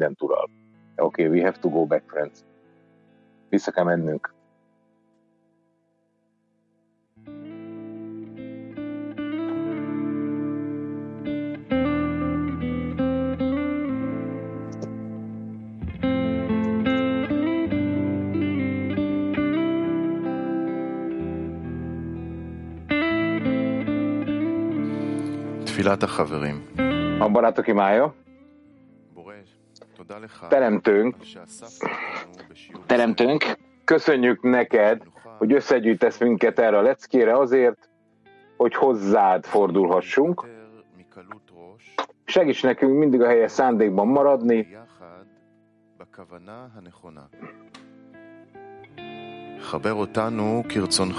mindent ural. Oké, okay, we have to go back, friends. Vissza kell mennünk. תפילת החברים. A barátok imája. Teremtőnk, teremtőnk, köszönjük neked, hogy összegyűjtesz minket erre a leckére azért, hogy hozzád fordulhassunk. Segíts nekünk mindig a helyes szándékban maradni,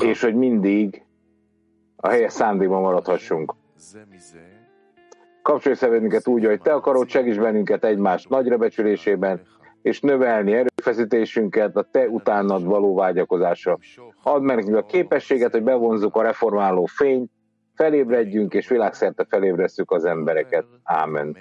és hogy mindig a helyes szándékban maradhassunk. Kapcsolj szemünket úgy, hogy te akarod, segíts bennünket egymást nagyra becsülésében, és növelni erőfeszítésünket a te utánad való vágyakozásra. Add meg nekünk a képességet, hogy bevonzuk a reformáló fényt, felébredjünk, és világszerte felébresztjük az embereket. Ámen.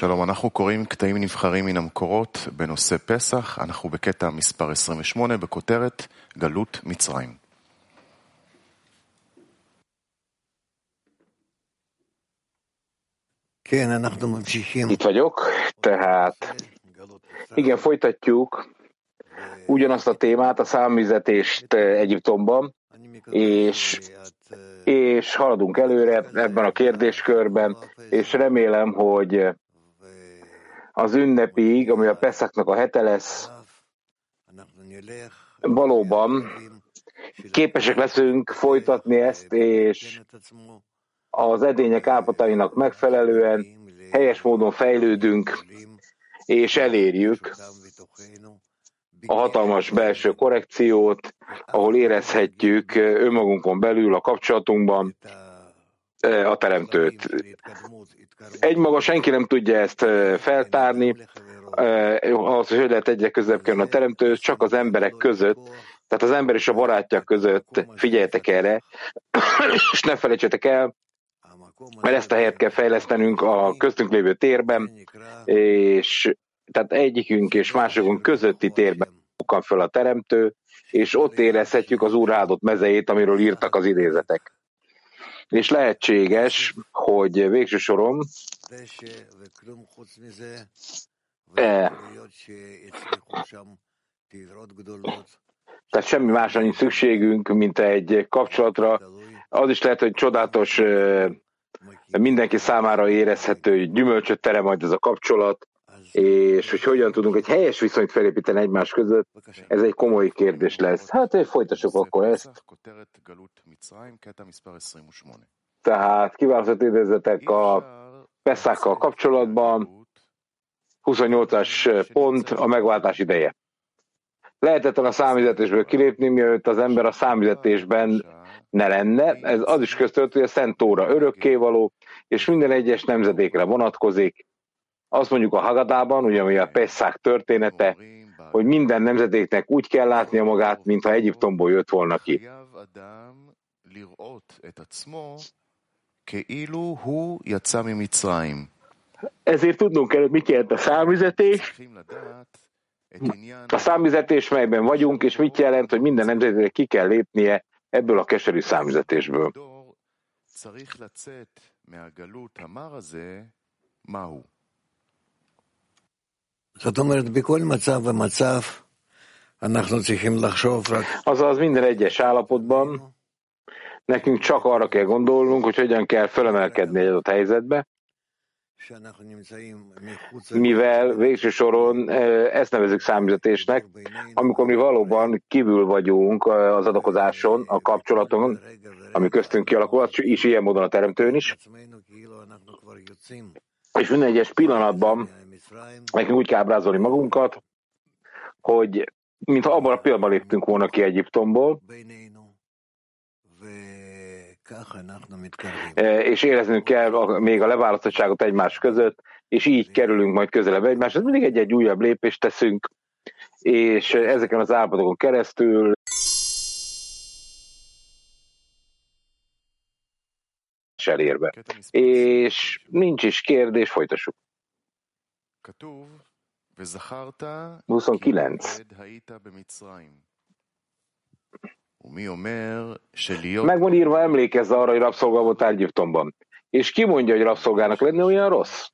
שלום, אנחנו קוראים קטעים נבחרים מן המקורות בנושא פסח. אנחנו בקטע מספר 28 בכותרת גלות מצרים. Itt vagyok, tehát igen, folytatjuk ugyanazt a témát, a számvizetést Egyiptomban, és, és haladunk előre ebben a kérdéskörben, és remélem, hogy az ünnepig, ami a Peszaknak a hete lesz, valóban képesek leszünk folytatni ezt, és az edények állapotainak megfelelően helyes módon fejlődünk, és elérjük a hatalmas belső korrekciót, ahol érezhetjük önmagunkon belül, a kapcsolatunkban a teremtőt. Egymaga senki nem tudja ezt feltárni, az, hogy lehet egyre közelebb kerülni a teremtő, csak az emberek között, tehát az ember és a barátja között figyeljetek erre, és ne felejtsetek el, mert ezt a helyet kell fejlesztenünk a köztünk lévő térben, és tehát egyikünk és másokunk közötti térben bukkan föl a teremtő, és ott érezhetjük az úr áldott mezejét, amiről írtak az idézetek és lehetséges, hogy végső soron e, tehát semmi másra nincs szükségünk, mint egy kapcsolatra. Az is lehet, hogy csodálatos, mindenki számára érezhető gyümölcsöt terem majd ez a kapcsolat, és hogy hogyan tudunk egy helyes viszonyt felépíteni egymás között, ez egy komoly kérdés lesz. Hát folytassuk akkor ezt. Tehát kiválasztott idézetek a Peszákkal kapcsolatban, 28-as pont a megváltás ideje. Lehetetlen a számüzetésből kilépni, mielőtt az ember a számüzetésben ne lenne. Ez az is köztött, hogy a Szent Tóra örökkévaló, és minden egyes nemzedékre vonatkozik, azt mondjuk a Hagadában, ugye ami a Pesszák története, hogy minden nemzedéknek úgy kell látnia magát, mintha Egyiptomból jött volna ki. Ezért tudnunk kell, hogy mit jelent a számüzetés, A számüzetés, melyben vagyunk, és mit jelent, hogy minden nemzetnek ki kell lépnie ebből a keserű számüzetésből. Azaz minden egyes állapotban nekünk csak arra kell gondolnunk, hogy hogyan kell felemelkedni egy adott helyzetbe, mivel végső soron ezt nevezük számüzetésnek, amikor mi valóban kívül vagyunk az adakozáson, a kapcsolaton, ami köztünk kialakul, és ilyen módon a teremtőn is. És minden egyes pillanatban nekünk úgy kell ábrázolni magunkat, hogy mintha abban a pillanatban léptünk volna ki Egyiptomból, E, és éreznünk kell még a leválasztottságot egymás között, és így kerülünk majd közelebb egymáshoz. Mindig egy-egy újabb lépést teszünk, és ezeken az állapotokon keresztül elérve. És nincs is kérdés, folytassuk. 29. Meg van írva, emlékezz arra, hogy rabszolga volt Egyiptomban. És ki mondja, hogy rabszolgának lenni olyan rossz?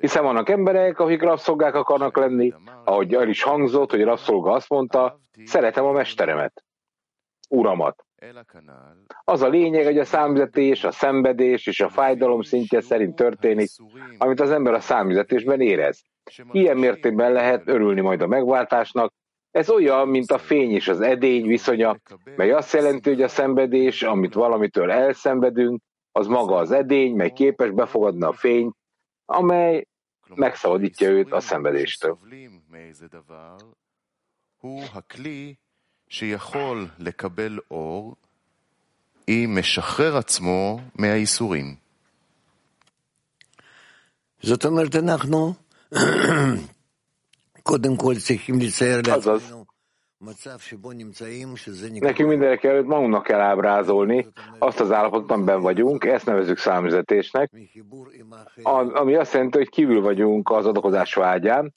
Hiszen vannak emberek, akik rabszolgák akarnak lenni, ahogy el is hangzott, hogy rabszolga azt mondta, szeretem a mesteremet, uramat. Az a lényeg, hogy a számüzetés, a szenvedés és a fájdalom szintje szerint történik, amit az ember a számüzetésben érez. Ilyen mértékben lehet örülni majd a megváltásnak, ez olyan, mint a fény és az edény viszonya, mely azt jelenti, hogy a szenvedés, amit valamitől elszenvedünk, az maga az edény, mely képes befogadni a fényt, amely megszabadítja őt a szenvedéstől. שיכול לקבל אור אם משחרר עצמו מהייסורים. זאת אומרת, אנחנו קודם כל צריכים לצייר לעצמנו. Nekünk mindenek előtt magunknak kell ábrázolni. Azt az állapotot, amiben vagyunk, ezt nevezük számüzetésnek, ami azt jelenti, hogy kívül vagyunk az adakozás vágyán,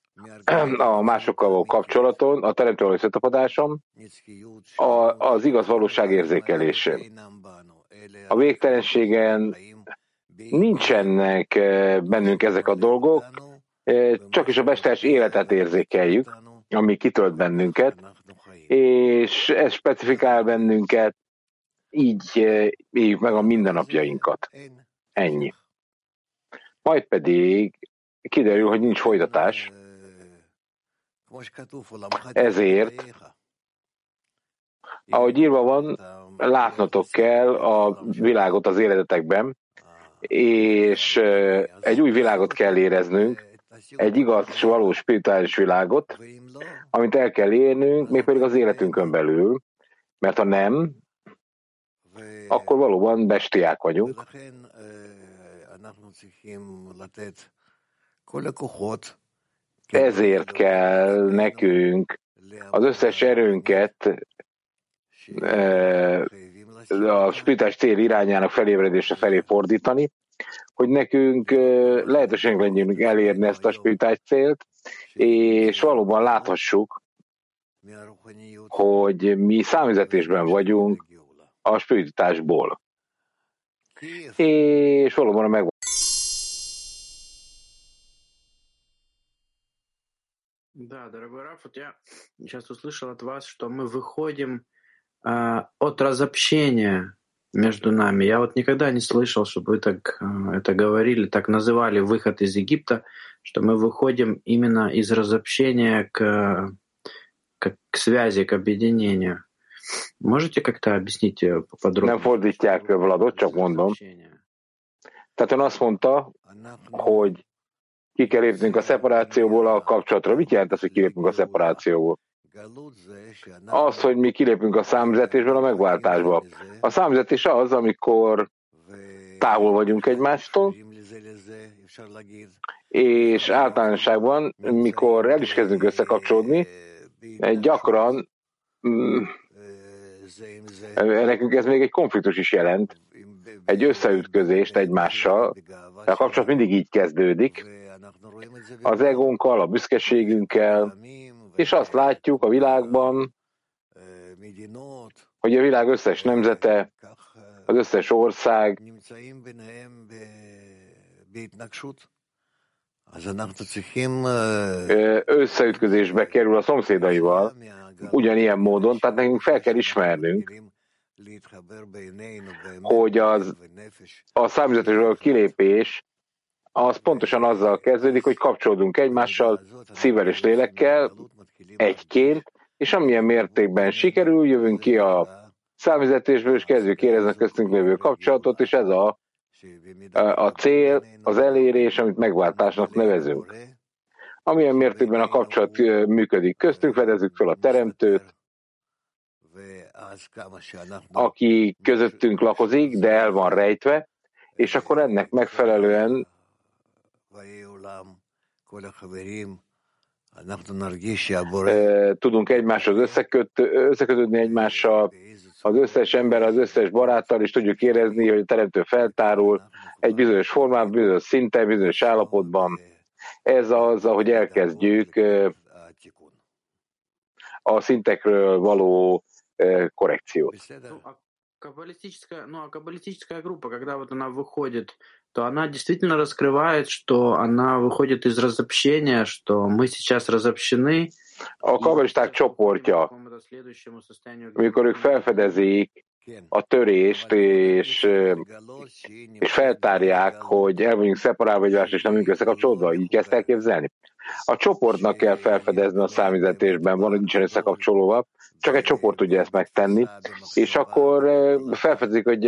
a másokkal való kapcsolaton, a teremtővaló összetapadáson, az igaz valóság érzékelésén. A végtelenségen nincsenek eh, bennünk ezek a dolgok, csak is a mester's életet érzékeljük, ami kitölt bennünket, és ez specifikál bennünket, így éljük meg a mindennapjainkat. Ennyi. Majd pedig kiderül, hogy nincs folytatás, ezért, ahogy írva van, látnotok kell a világot az életetekben, és egy új világot kell éreznünk, egy igaz és valós spirituális világot, amit el kell érnünk, mégpedig az életünkön belül, mert ha nem, akkor valóban bestiák vagyunk. Ezért kell nekünk az összes erőnket a spirituális cél irányának felébredése felé fordítani, hogy nekünk lehetőségünk legyen elérni ezt a spirituális célt, és valóban láthassuk, hogy mi számüzetésben vagyunk a spiritásból. És valóban a meg Да, дорогой Раф, вот я сейчас услышал от вас, что мы выходим э, от разобщения между нами. Я вот никогда не слышал, чтобы вы так э, это говорили, так называли выход из Египта, что мы выходим именно из разобщения к, к, к связи, к объединению. Можете как-то объяснить э, поподробнее? Nem fordítják Vladot, csak mondom. Tehát ön azt mondta, hogy ki kell lépnünk a szeparációból a kapcsolatra. Mit jelent ez, hogy kilépünk a szeparációból? Az, hogy mi kilépünk a számüzetésből a megváltásba. A számüzetés az, amikor távol vagyunk egymástól, és általánosságban, mikor el is kezdünk összekapcsolódni, gyakran mm, nekünk ez még egy konfliktus is jelent, egy összeütközést egymással. A kapcsolat mindig így kezdődik, az egónkkal, a büszkeségünkkel, és azt látjuk a világban, hogy a világ összes nemzete, az összes ország összeütközésbe kerül a szomszédaival, ugyanilyen módon, tehát nekünk fel kell ismernünk, hogy az, a számüzetésről kilépés az pontosan azzal kezdődik, hogy kapcsolódunk egymással, szívvel és lélekkel, egyként, és amilyen mértékben sikerül, jövünk ki a számüzetésből, és kezdjük érezni a köztünk lévő kapcsolatot, és ez a, a cél, az elérés, amit megváltásnak nevezünk. Amilyen mértékben a kapcsolat működik köztünk, fedezzük fel a teremtőt, aki közöttünk lakozik, de el van rejtve, és akkor ennek megfelelően tudunk egymáshoz összeköt, összekötődni egymással, az összes ember, az összes baráttal, és tudjuk érezni, hogy a teremtő feltárul egy bizonyos formában, bizonyos szinten, bizonyos állapotban. Ez az, ahogy elkezdjük a szintekről való коррекцию. Каббалистическая, ну, а каббалистическая группа, когда вот она выходит, то она действительно раскрывает, что она выходит из разобщения, что мы сейчас разобщены. A kabbalisták csoportja, amikor ők felfedezik a törést, és, és feltárják, hogy el vagyunk szeparálva egymás, és nem vagyunk összekapcsolódva, így kezd elképzelni. A csoportnak kell felfedezni a számüzetésben, van, hogy nincsen összekapcsolóva, csak egy csoport tudja ezt megtenni, és akkor felfedezik, hogy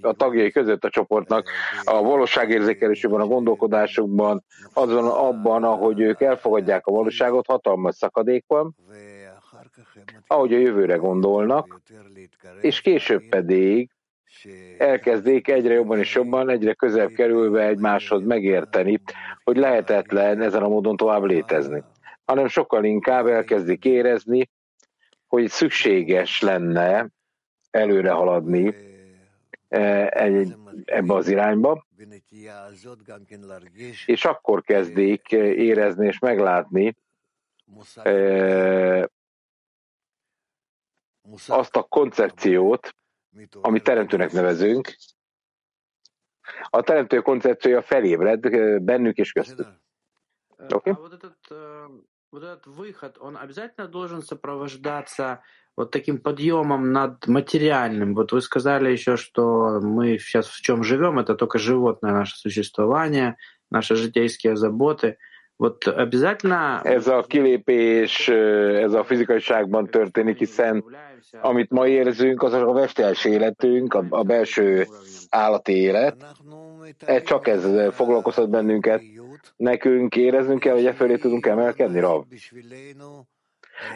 a tagjai között a csoportnak a valóságérzékelésében, a gondolkodásukban, azon abban, ahogy ők elfogadják a valóságot, hatalmas szakadék van, ahogy a jövőre gondolnak, és később pedig elkezdik egyre jobban és jobban, egyre közelebb kerülve egymáshoz megérteni, hogy lehetetlen ezen a módon tovább létezni, hanem sokkal inkább elkezdik érezni, hogy szükséges lenne előre haladni egy, ebbe az irányba, és akkor kezdik érezni és meglátni azt a koncepciót, amit teremtőnek nevezünk, a teremtő koncepciója felébred bennük és köztük. Oké? Okay? вот этот выход, он обязательно должен сопровождаться вот таким подъемом над материальным. Вот вы сказали еще, что мы сейчас в чем живем, это только животное наше существование, наши житейские заботы. Вот обязательно... Ez a kilépés, ez a fizikaiságban történik, hiszen amit ma érzünk, az a vestelsi életünk, a, a belső állati élet. Ez csak ez foglalkoztat bennünket. Nekünk éreznünk kell, hogy e fölé tudunk emelkedni, Rav?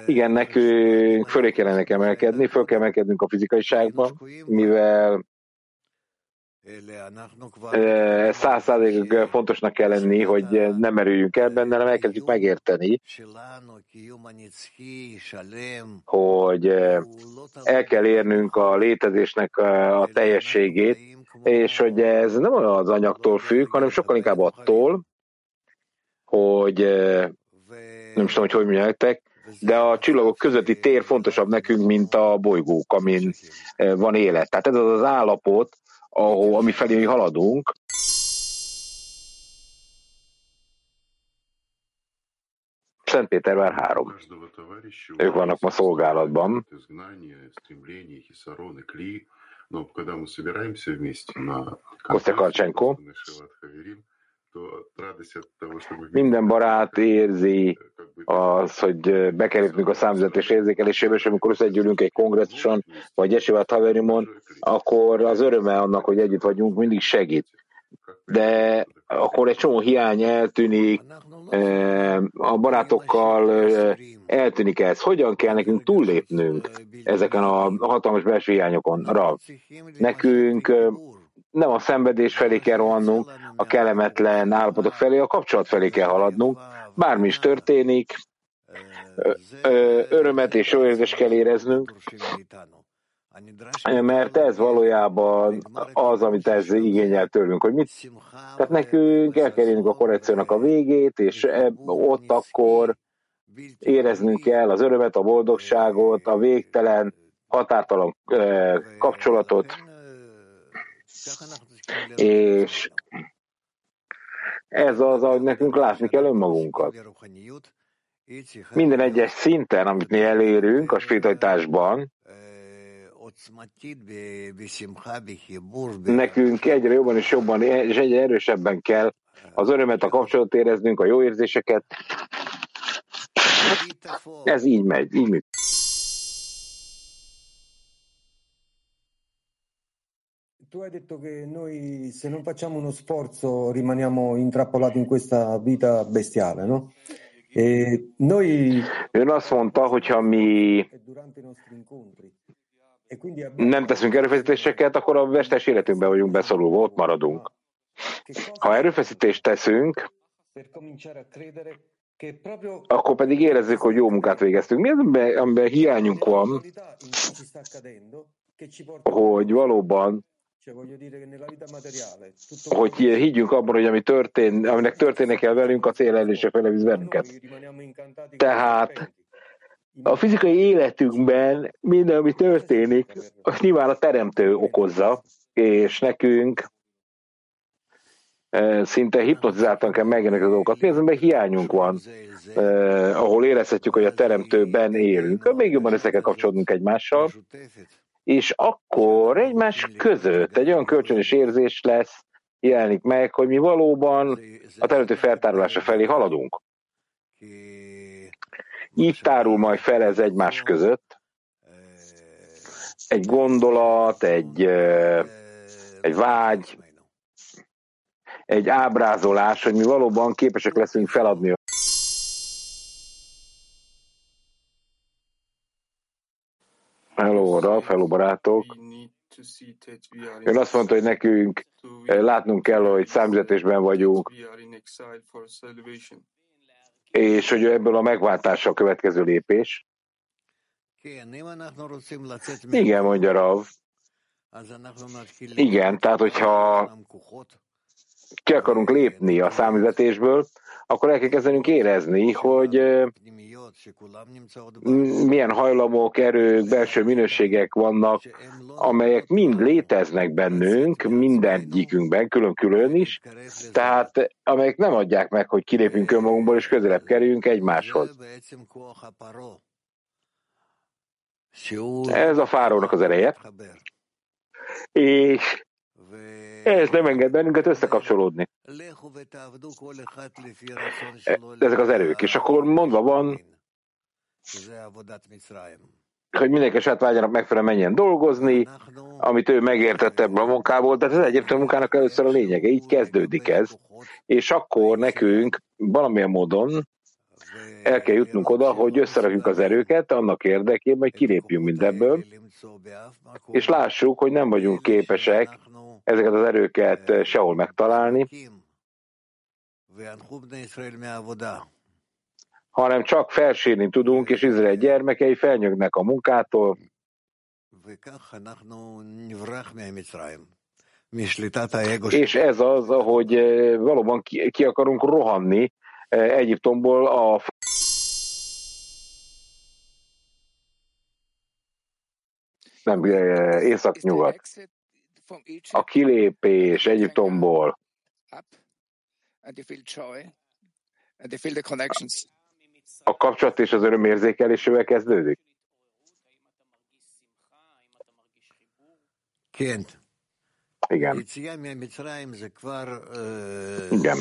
Igen, nekünk fölé kellene emelkedni, föl kell emelkednünk a fizikaiságban, mivel száz százalékig fontosnak kell lenni, hogy nem erüljünk el benne, hanem elkezdjük megérteni, hogy el kell érnünk a létezésnek a teljességét, és hogy ez nem az anyagtól függ, hanem sokkal inkább attól, hogy nem tudom, hogy hogy mondják, de a csillagok közötti tér fontosabb nekünk, mint a bolygók, amin van élet. Tehát ez az az állapot, ahol, ami felé haladunk. Szentpétervár három. Ők vannak ma szolgálatban. Kostya Karcsenko. Minden barát érzi az, hogy bekerültünk a számüzetés érzékelésébe, és amikor összegyűlünk egy kongresszuson, vagy Esivát Haverimon, akkor az öröme annak, hogy együtt vagyunk, mindig segít. De akkor egy csomó hiány eltűnik, a barátokkal eltűnik ez. Hogyan kell nekünk túllépnünk ezeken a hatalmas belső hiányokon? Rav, nekünk nem a szenvedés felé kell rohannunk, a kellemetlen állapotok felé, a kapcsolat felé kell haladnunk. Bármi is történik, örömet és jó érzést kell éreznünk, mert ez valójában az, amit ez igényel tőlünk, hogy mit, tehát nekünk el kell a korrekciónak a végét, és ott akkor éreznünk kell az örömet, a boldogságot, a végtelen, határtalan kapcsolatot, és ez az, hogy nekünk látni kell önmagunkat. Minden egyes szinten, amit mi elérünk a spiritualitásban, nekünk egyre jobban és jobban és egyre erősebben kell az örömet, a kapcsolatot éreznünk, a jó érzéseket. Ez így megy, így működik. Tu hai detto che noi se non facciamo uno sforzo rimaniamo intrappolati in questa vita bestiale, no? E noi Ön azt mondta, hogyha mi nem teszünk erőfeszítéseket, akkor a vestes életünkben vagyunk beszorulva, ott maradunk. Ha erőfeszítést teszünk, akkor pedig érezzük, hogy jó munkát végeztünk. Mi az, amiben, amiben hiányunk van, hogy valóban hogy higgyünk abban, hogy ami történ, aminek történnek kell velünk, a cél elérése fele visz bennünket. Tehát a fizikai életünkben minden, ami történik, az nyilván a teremtő okozza, és nekünk e, szinte hipnotizáltan kell megjelenni a dolgokat. Mi azonban hiányunk van, eh, ahol érezhetjük, hogy a teremtőben élünk. Még jobban össze kell kapcsolódnunk egymással, és akkor egymás között egy olyan kölcsönös érzés lesz, jelenik meg, hogy mi valóban a területi feltárolása felé haladunk. Így tárul majd fel ez egymás között. Egy gondolat, egy, egy vágy, egy ábrázolás, hogy mi valóban képesek leszünk feladni Hello, Ralf, hello, barátok. Ön azt mondta, hogy nekünk eh, látnunk kell, hogy számüzetésben vagyunk, és hogy ebből a megváltása a következő lépés. Igen, mondja Rav. Igen, tehát hogyha ki akarunk lépni a számüzetésből, akkor el kell kezdenünk érezni, hogy milyen hajlamok, erők, belső minőségek vannak, amelyek mind léteznek bennünk, mindegyikünkben, külön-külön is, tehát amelyek nem adják meg, hogy kilépünk önmagunkból és közelebb kerüljünk egymáshoz. Ez a fárónak az ereje. És ez nem enged bennünket összekapcsolódni. Ezek az erők. És akkor mondva van, hogy mindenki saját vágyának megfelelően menjen dolgozni, amit ő megértett ebből a munkából, tehát ez egyébként munkának először a lényege, így kezdődik ez, és akkor nekünk valamilyen módon el kell jutnunk oda, hogy összerakjuk az erőket annak érdekében, hogy kilépjünk mindebből, és lássuk, hogy nem vagyunk képesek ezeket az erőket sehol megtalálni, hanem csak felsérni tudunk, és Izrael gyermekei felnyögnek a munkától, és ez az, hogy valóban ki, ki akarunk rohanni Egyiptomból a nem észak-nyugat. A kilépés Egyiptomból a kapcsolat és az öröm érzékelésével kezdődik? Ként. Igen. Igen.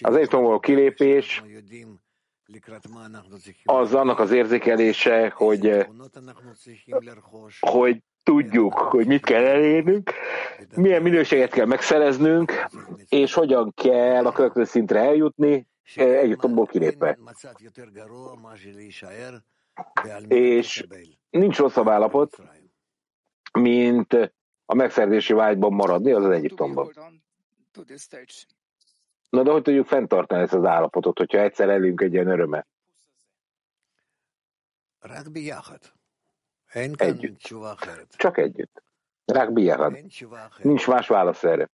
Az Egyiptomból kilépés az annak az érzékelése, hogy, hogy tudjuk, hogy mit kell elérnünk, milyen minőséget kell megszereznünk, és hogyan kell a következő szintre eljutni, Egyiptomból kilépve. És nincs rosszabb állapot, mint a megszerzési vágyban maradni, az az Egyiptomban. Na de hogy tudjuk fenntartani ezt az állapotot, hogyha egyszer elünk egy ilyen örömet? Együtt. Csak együtt. Rák biachad. Nincs más válasz erre.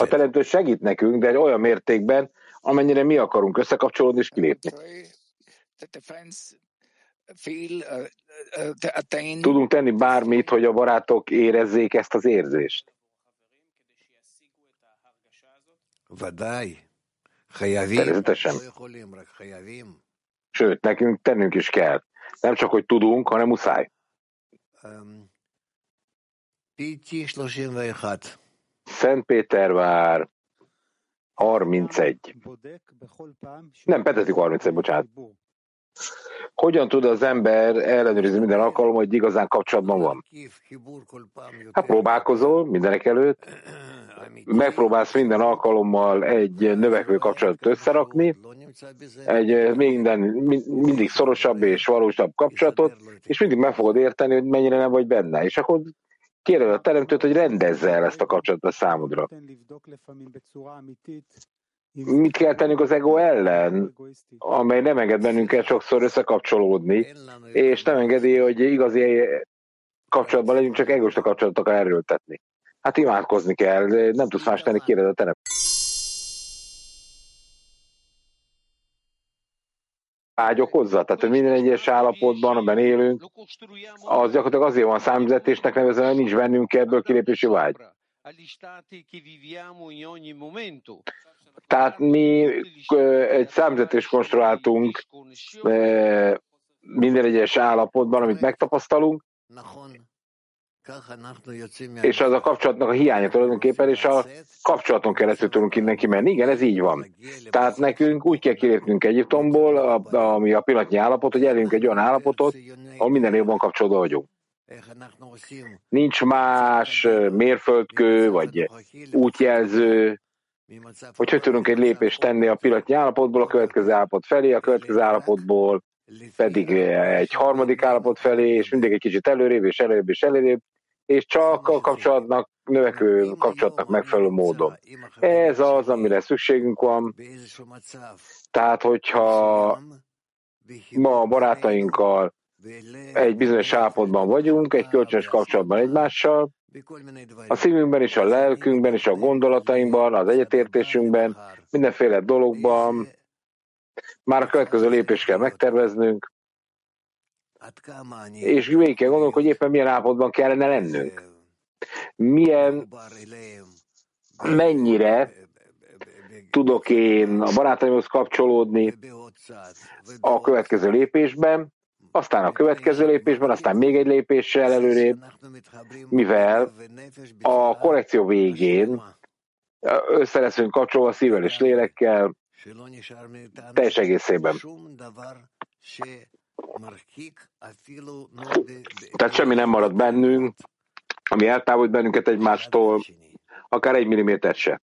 A teremtő segít nekünk, de egy olyan mértékben, amennyire mi akarunk összekapcsolódni és kilépni. Tudunk tenni bármit, hogy a barátok érezzék ezt az érzést. Természetesen. Sőt, nekünk tennünk is kell. Nem csak, hogy tudunk, hanem muszáj. Szentpétervár 31. Nem, Petetik 31, bocsánat. Hogyan tud az ember ellenőrizni minden alkalommal, hogy igazán kapcsolatban van? Hát próbálkozol mindenek előtt, megpróbálsz minden alkalommal egy növekvő kapcsolatot összerakni, egy minden, mindig szorosabb és valósabb kapcsolatot, és mindig meg fogod érteni, hogy mennyire nem vagy benne. És akkor kéred a teremtőt, hogy rendezze el ezt a kapcsolatot a számodra. Mit kell tennünk az ego ellen, amely nem enged bennünket sokszor összekapcsolódni, és nem engedi, hogy igazi kapcsolatban legyünk, csak egoista kapcsolatokkal erőltetni. Hát imádkozni kell, nem tudsz más tenni, kéred a terem. Ágy okozza, tehát minden egyes állapotban, amiben élünk, az gyakorlatilag azért van számüzetésnek nevezve, hogy nincs bennünk ebből kilépési vágy. Tehát mi egy számüzetést konstruáltunk minden egyes állapotban, amit megtapasztalunk, és az a kapcsolatnak a hiánya tulajdonképpen, és a kapcsolaton keresztül tudunk innen kimenni. Igen, ez így van. Tehát nekünk úgy kell kilépnünk Egyiptomból, ami a pillanatnyi állapot, hogy elérjünk egy olyan állapotot, ahol minden jobban kapcsolódva vagyunk. Nincs más mérföldkő, vagy útjelző, hogy hogy tudunk egy lépést tenni a pillanatnyi állapotból a következő állapot felé, a következő állapotból pedig egy harmadik állapot felé, és mindig egy kicsit előrébb és előrébb és előrébb, és csak a kapcsolatnak, növekvő kapcsolatnak megfelelő módon. Ez az, amire szükségünk van. Tehát, hogyha ma a barátainkkal egy bizonyos állapotban vagyunk, egy kölcsönös kapcsolatban egymással, a szívünkben és a lelkünkben és a gondolatainkban, az egyetértésünkben, mindenféle dologban, már a következő lépést kell megterveznünk, és végig kell gondolnunk, hogy éppen milyen állapotban kellene lennünk. Milyen, mennyire tudok én a barátaimhoz kapcsolódni a következő lépésben, aztán a következő lépésben, aztán még egy lépéssel előrébb, mivel a korrekció végén össze leszünk kapcsolva szívvel és lélekkel, teljes egészében. Tehát semmi nem marad bennünk, ami eltávolít bennünket egymástól, akár egy milliméter se.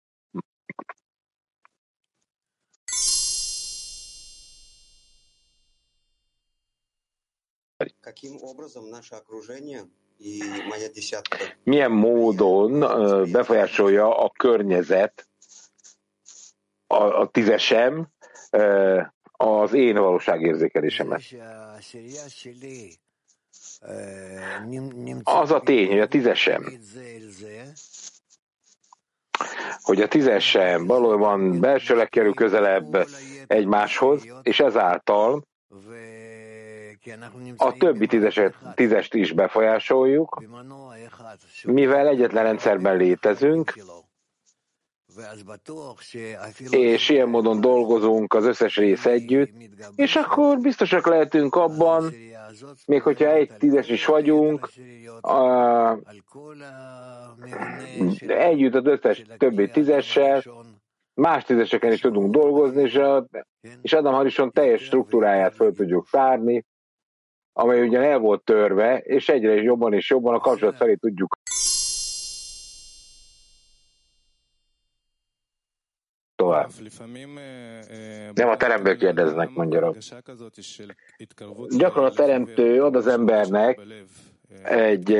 Milyen módon befolyásolja a környezet, a, a tízesem, az én valóságérzékelésemet. Az a tény, hogy a tízesem, hogy a tízesem valóban belsőleg kerül közelebb egymáshoz, és ezáltal a többi tízeset, tízest is befolyásoljuk, mivel egyetlen rendszerben létezünk, és ilyen módon dolgozunk az összes rész együtt, és akkor biztosak lehetünk abban, még hogyha egy tízes is vagyunk, a, együtt az összes többi tízessel, más tízeseken is tudunk dolgozni, és, a, és Adam Harrison teljes struktúráját föl tudjuk tárni, amely ugyan el volt törve, és egyre jobban és jobban a kapcsolat felé tudjuk Nem a teremtől kérdeznek, mondja Gyakran a teremtő ad az embernek egy,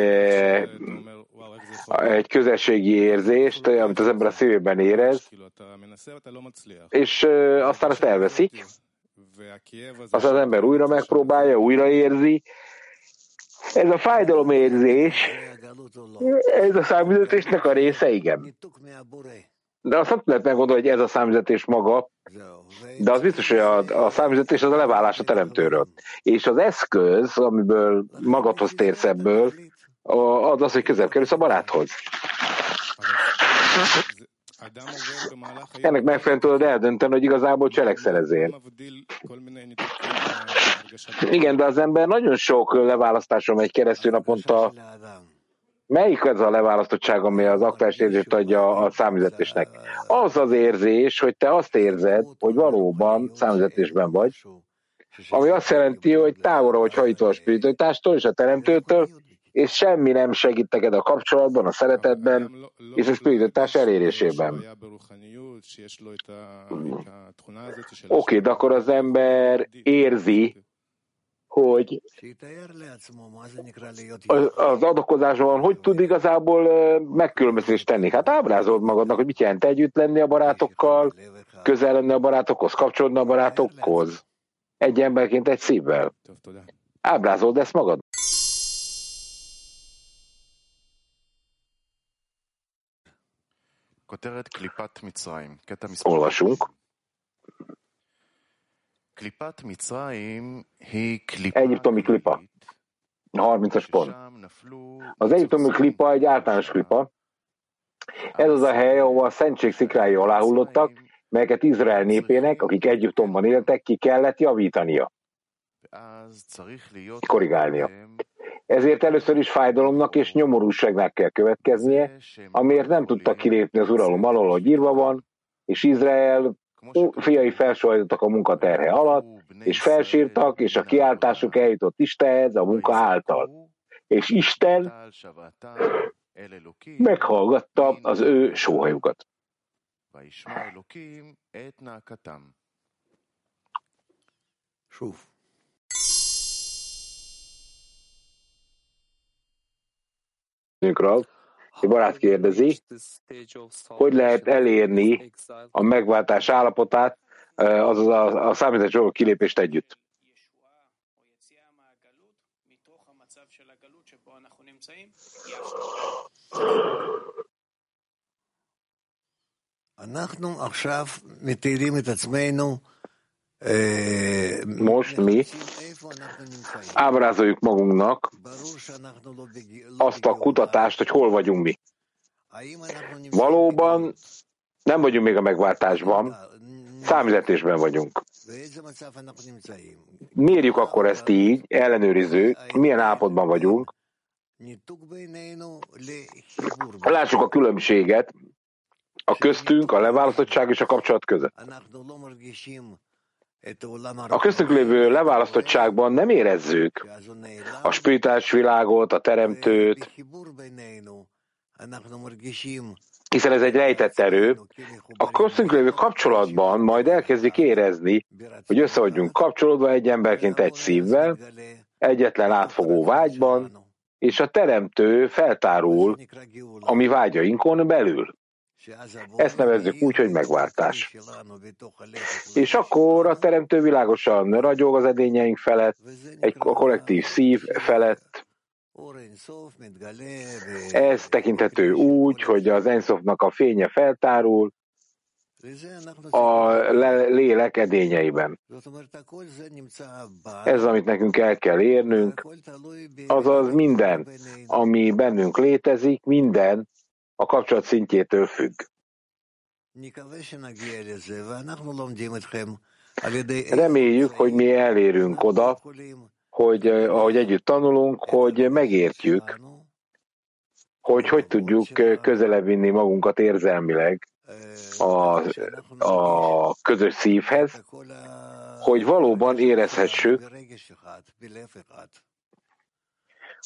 egy közösségi érzést, amit az ember a szívében érez, és aztán azt elveszik, Azt az ember újra megpróbálja, újra érzi. Ez a fájdalomérzés, ez a számüzetésnek a része, igen. De azt nem lehet meggondolni, hogy ez a számüzetés maga, de az biztos, hogy a, a számüzetés az a leválás a teremtőről. És az eszköz, amiből magadhoz térsz ebből, az az, hogy közel kerülsz a baráthoz. Ennek megfelelően tudod eldönteni, hogy igazából cselekszel ezért. Igen, de az ember nagyon sok leválasztáson megy keresztül naponta. Melyik az a leválasztottság, ami az aktuális érzést adja a számüzetésnek? Az az érzés, hogy te azt érzed, hogy valóban számüzetésben vagy, ami azt jelenti, hogy távolra vagy hajtva a spiritualitástól és a teremtőtől, és semmi nem segít neked a kapcsolatban, a szeretetben és a spiritualitás elérésében. Oké, okay, de akkor az ember érzi, hogy az adakozásban hogy tud igazából megkülönbözést tenni? Hát ábrázold magadnak, hogy mit jelent együtt lenni a barátokkal, közel lenni a barátokhoz, kapcsolódni a barátokhoz. Egy emberként egy szívvel. Ábrázold ezt magad. Olvasunk. Egyiptomi klipa. 30-as pont. Az egyiptomi klipa egy általános klipa. Ez az a hely, ahol a szentség szikrái aláhullottak, melyeket Izrael népének, akik Egyiptomban éltek, ki kellett javítania. Korrigálnia. Ezért először is fájdalomnak és nyomorúságnak kell következnie, amiért nem tudtak kilépni az uralom alól, hogy írva van, és Izrael fiai felsajtottak a munkaterhe alatt, és felsírtak, és a kiáltásuk eljutott Istenhez a munka által. És Isten meghallgatta az ő sóhajukat. Suf. Rav, egy barát kérdezi, hogy lehet elérni a megváltás állapotát, azaz a, a számításról kilépést együtt. Most mi ábrázoljuk magunknak azt a kutatást, hogy hol vagyunk mi. Valóban nem vagyunk még a megváltásban, számüzetésben vagyunk. Mérjük akkor ezt így, ellenőriző, milyen állapotban vagyunk. Lássuk a különbséget a köztünk, a leválasztottság és a kapcsolat között. A köztünk lévő leválasztottságban nem érezzük a spirituális világot, a teremtőt, hiszen ez egy rejtett erő. A köztünk lévő kapcsolatban majd elkezdjük érezni, hogy össze vagyunk kapcsolódva egy emberként egy szívvel, egyetlen átfogó vágyban, és a teremtő feltárul a mi vágyainkon belül. Ezt nevezzük úgy, hogy megváltás. És akkor a teremtő világosan ragyog az edényeink felett, egy kollektív szív felett. Ez tekinthető úgy, hogy az Enszofnak a fénye feltárul, a lélek edényeiben. Ez, amit nekünk el kell érnünk, azaz minden, ami bennünk létezik, minden a kapcsolat szintjétől függ. Reméljük, hogy mi elérünk oda, hogy ahogy együtt tanulunk, hogy megértjük, hogy hogy tudjuk közelebb vinni magunkat érzelmileg a, a közös szívhez, hogy valóban érezhessük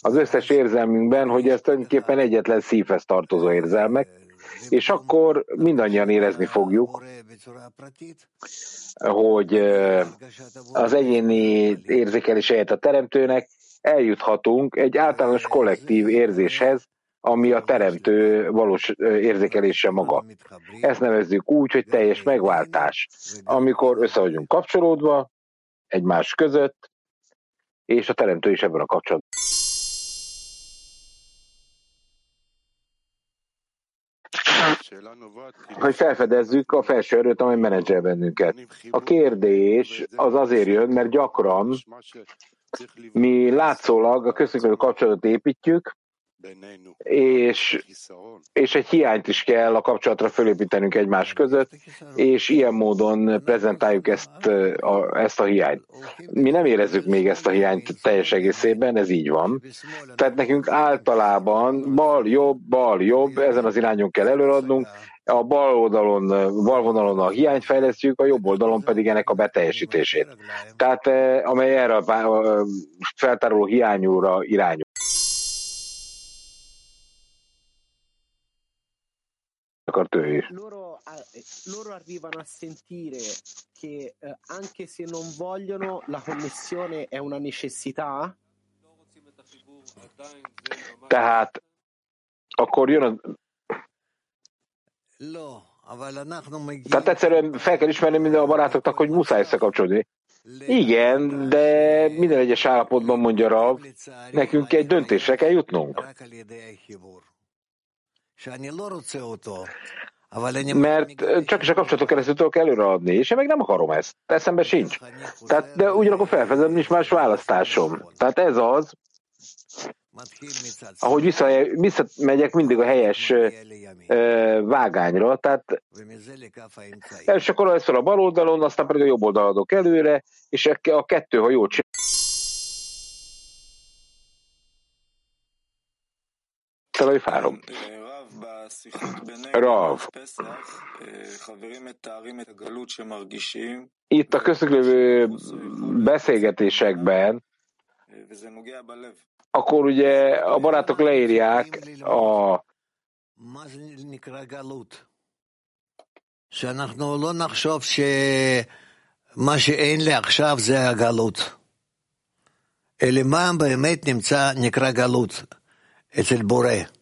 az összes érzelmünkben, hogy ez tulajdonképpen egyetlen szívhez tartozó érzelmek, és akkor mindannyian érezni fogjuk, hogy az egyéni érzékelés helyett a teremtőnek eljuthatunk egy általános kollektív érzéshez, ami a teremtő valós érzékelése maga. Ezt nevezzük úgy, hogy teljes megváltás. Amikor össze vagyunk kapcsolódva, egymás között, és a teremtő is ebben a kapcsolatban. Hogy felfedezzük a felső erőt, amely menedzser bennünket. A kérdés az azért jön, mert gyakran mi látszólag a közvetlenül kapcsolatot építjük, és, és egy hiányt is kell a kapcsolatra fölépítenünk egymás között, és ilyen módon prezentáljuk ezt a, ezt a hiányt. Mi nem érezzük még ezt a hiányt teljes egészében, ez így van. Tehát nekünk általában bal-jobb, bal-jobb, ezen az irányon kell előadnunk, a bal oldalon, bal vonalon a hiányt fejlesztjük, a jobb oldalon pedig ennek a beteljesítését. Tehát amely erre a feltároló hiányúra irányul. Ő is. Loro, loro arrivano a sentire che eh, anche se non vogliono la connessione è una necessità? Jön a... Tehát egyszerűen fel kell ismerni minden a barátoknak, hogy muszáj összekapcsolni. Igen, de minden egyes állapotban mondja Rav, nekünk egy döntésre kell jutnunk. Mert csak is a kapcsolatok keresztül tudok előreadni, és én meg nem akarom ezt. Eszembe sincs. Tehát, de ugyanakkor felfedezem, nincs más választásom. Tehát ez az, ahogy vissza, visszamegyek mindig a helyes ö, vágányra, tehát első akkor ezt a bal oldalon, aztán pedig a jobb oldalon adok előre, és a kettő, ha jól talaj fárom. Rav. Itt a közöklövő beszélgetésekben akkor ugye a barátok leírják a שאנחנו לא נחשוב שמה שאין לי עכשיו זה הגלות, אלא מה באמת נמצא, נקרא גלות אצל בורא.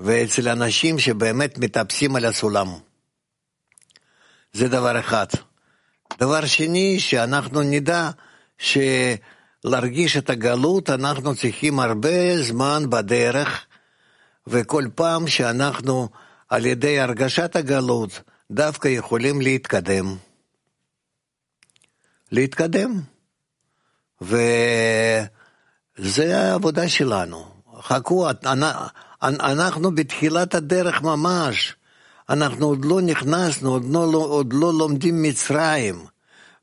ואצל אנשים שבאמת מטפסים על הסולם. זה דבר אחד. דבר שני, שאנחנו נדע שלהרגיש את הגלות אנחנו צריכים הרבה זמן בדרך, וכל פעם שאנחנו על ידי הרגשת הגלות דווקא יכולים להתקדם. להתקדם. וזה העבודה שלנו. חכו, אנחנו בתחילת הדרך ממש. אנחנו עוד לא נכנסנו, עוד לא, עוד לא לומדים מצרים.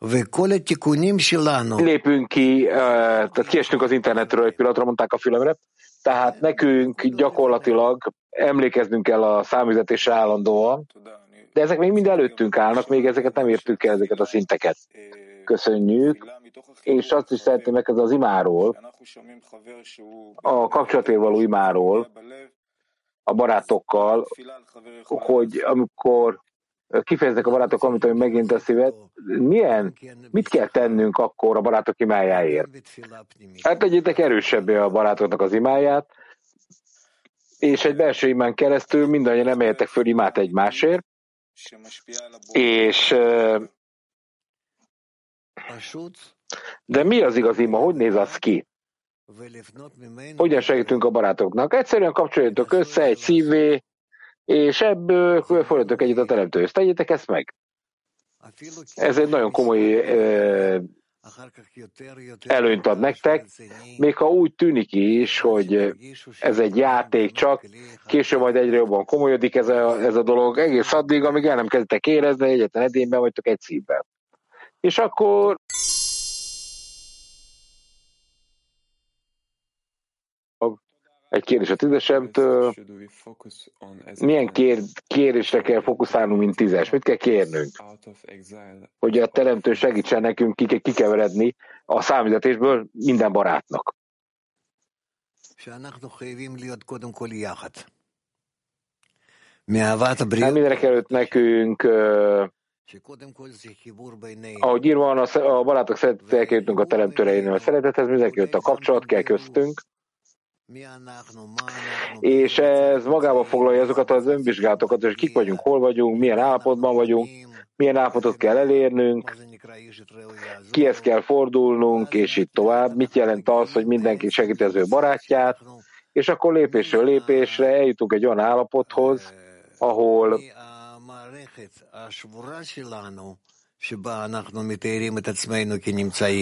וכל התיקונים שלנו... Lépünk ki, tehát kiestünk az internetről egy pillanatra, mondták a fülemre. Tehát nekünk gyakorlatilag emlékeznünk kell a számüzetésre állandóan, de ezek még mind előttünk állnak, még ezeket nem értük el, ezeket a szinteket. Köszönjük, és azt is szeretném meg az imáról, a kapcsolatért való imáról, a barátokkal, hogy amikor kifejeznek a barátok, amit ami megint a szívet, milyen, mit kell tennünk akkor a barátok imájáért? Hát tegyétek erősebbé a barátoknak az imáját, és egy belső imán keresztül mindannyian emeljetek föl imát egymásért, és de mi az igaz ima? Hogy néz az ki? Hogyan segítünk a barátoknak? Egyszerűen kapcsoljatok össze egy szívé, és ebből fordítok egyet a teremtőhöz. Tegyétek ezt meg. Ez egy nagyon komoly előnyt ad nektek, még ha úgy tűnik is, hogy ez egy játék csak, később majd egyre jobban komolyodik ez a, ez a dolog, egész addig, amíg el nem kezdtek érezni, egyetlen edényben vagytok egy szívben. És akkor egy kérdés a tízesemtől. Milyen kér, kérésre kell fókuszálnunk, mint tízes? Mit kell kérnünk? Hogy a teremtő segítsen nekünk kikeveredni a számüzetésből minden barátnak. Hát mindenek előtt nekünk, ahogy írva van, a, a barátok szeretettel a teremtőre a szeretethez, mindenki a kapcsolat kell köztünk, és ez magába foglalja azokat az önvizsgálatokat, hogy kik vagyunk, hol vagyunk, milyen állapotban vagyunk, milyen állapotot kell elérnünk, kihez kell fordulnunk, és így tovább. Mit jelent az, hogy mindenki segíti az ő barátját, és akkor lépésről lépésre eljutunk egy olyan állapothoz, ahol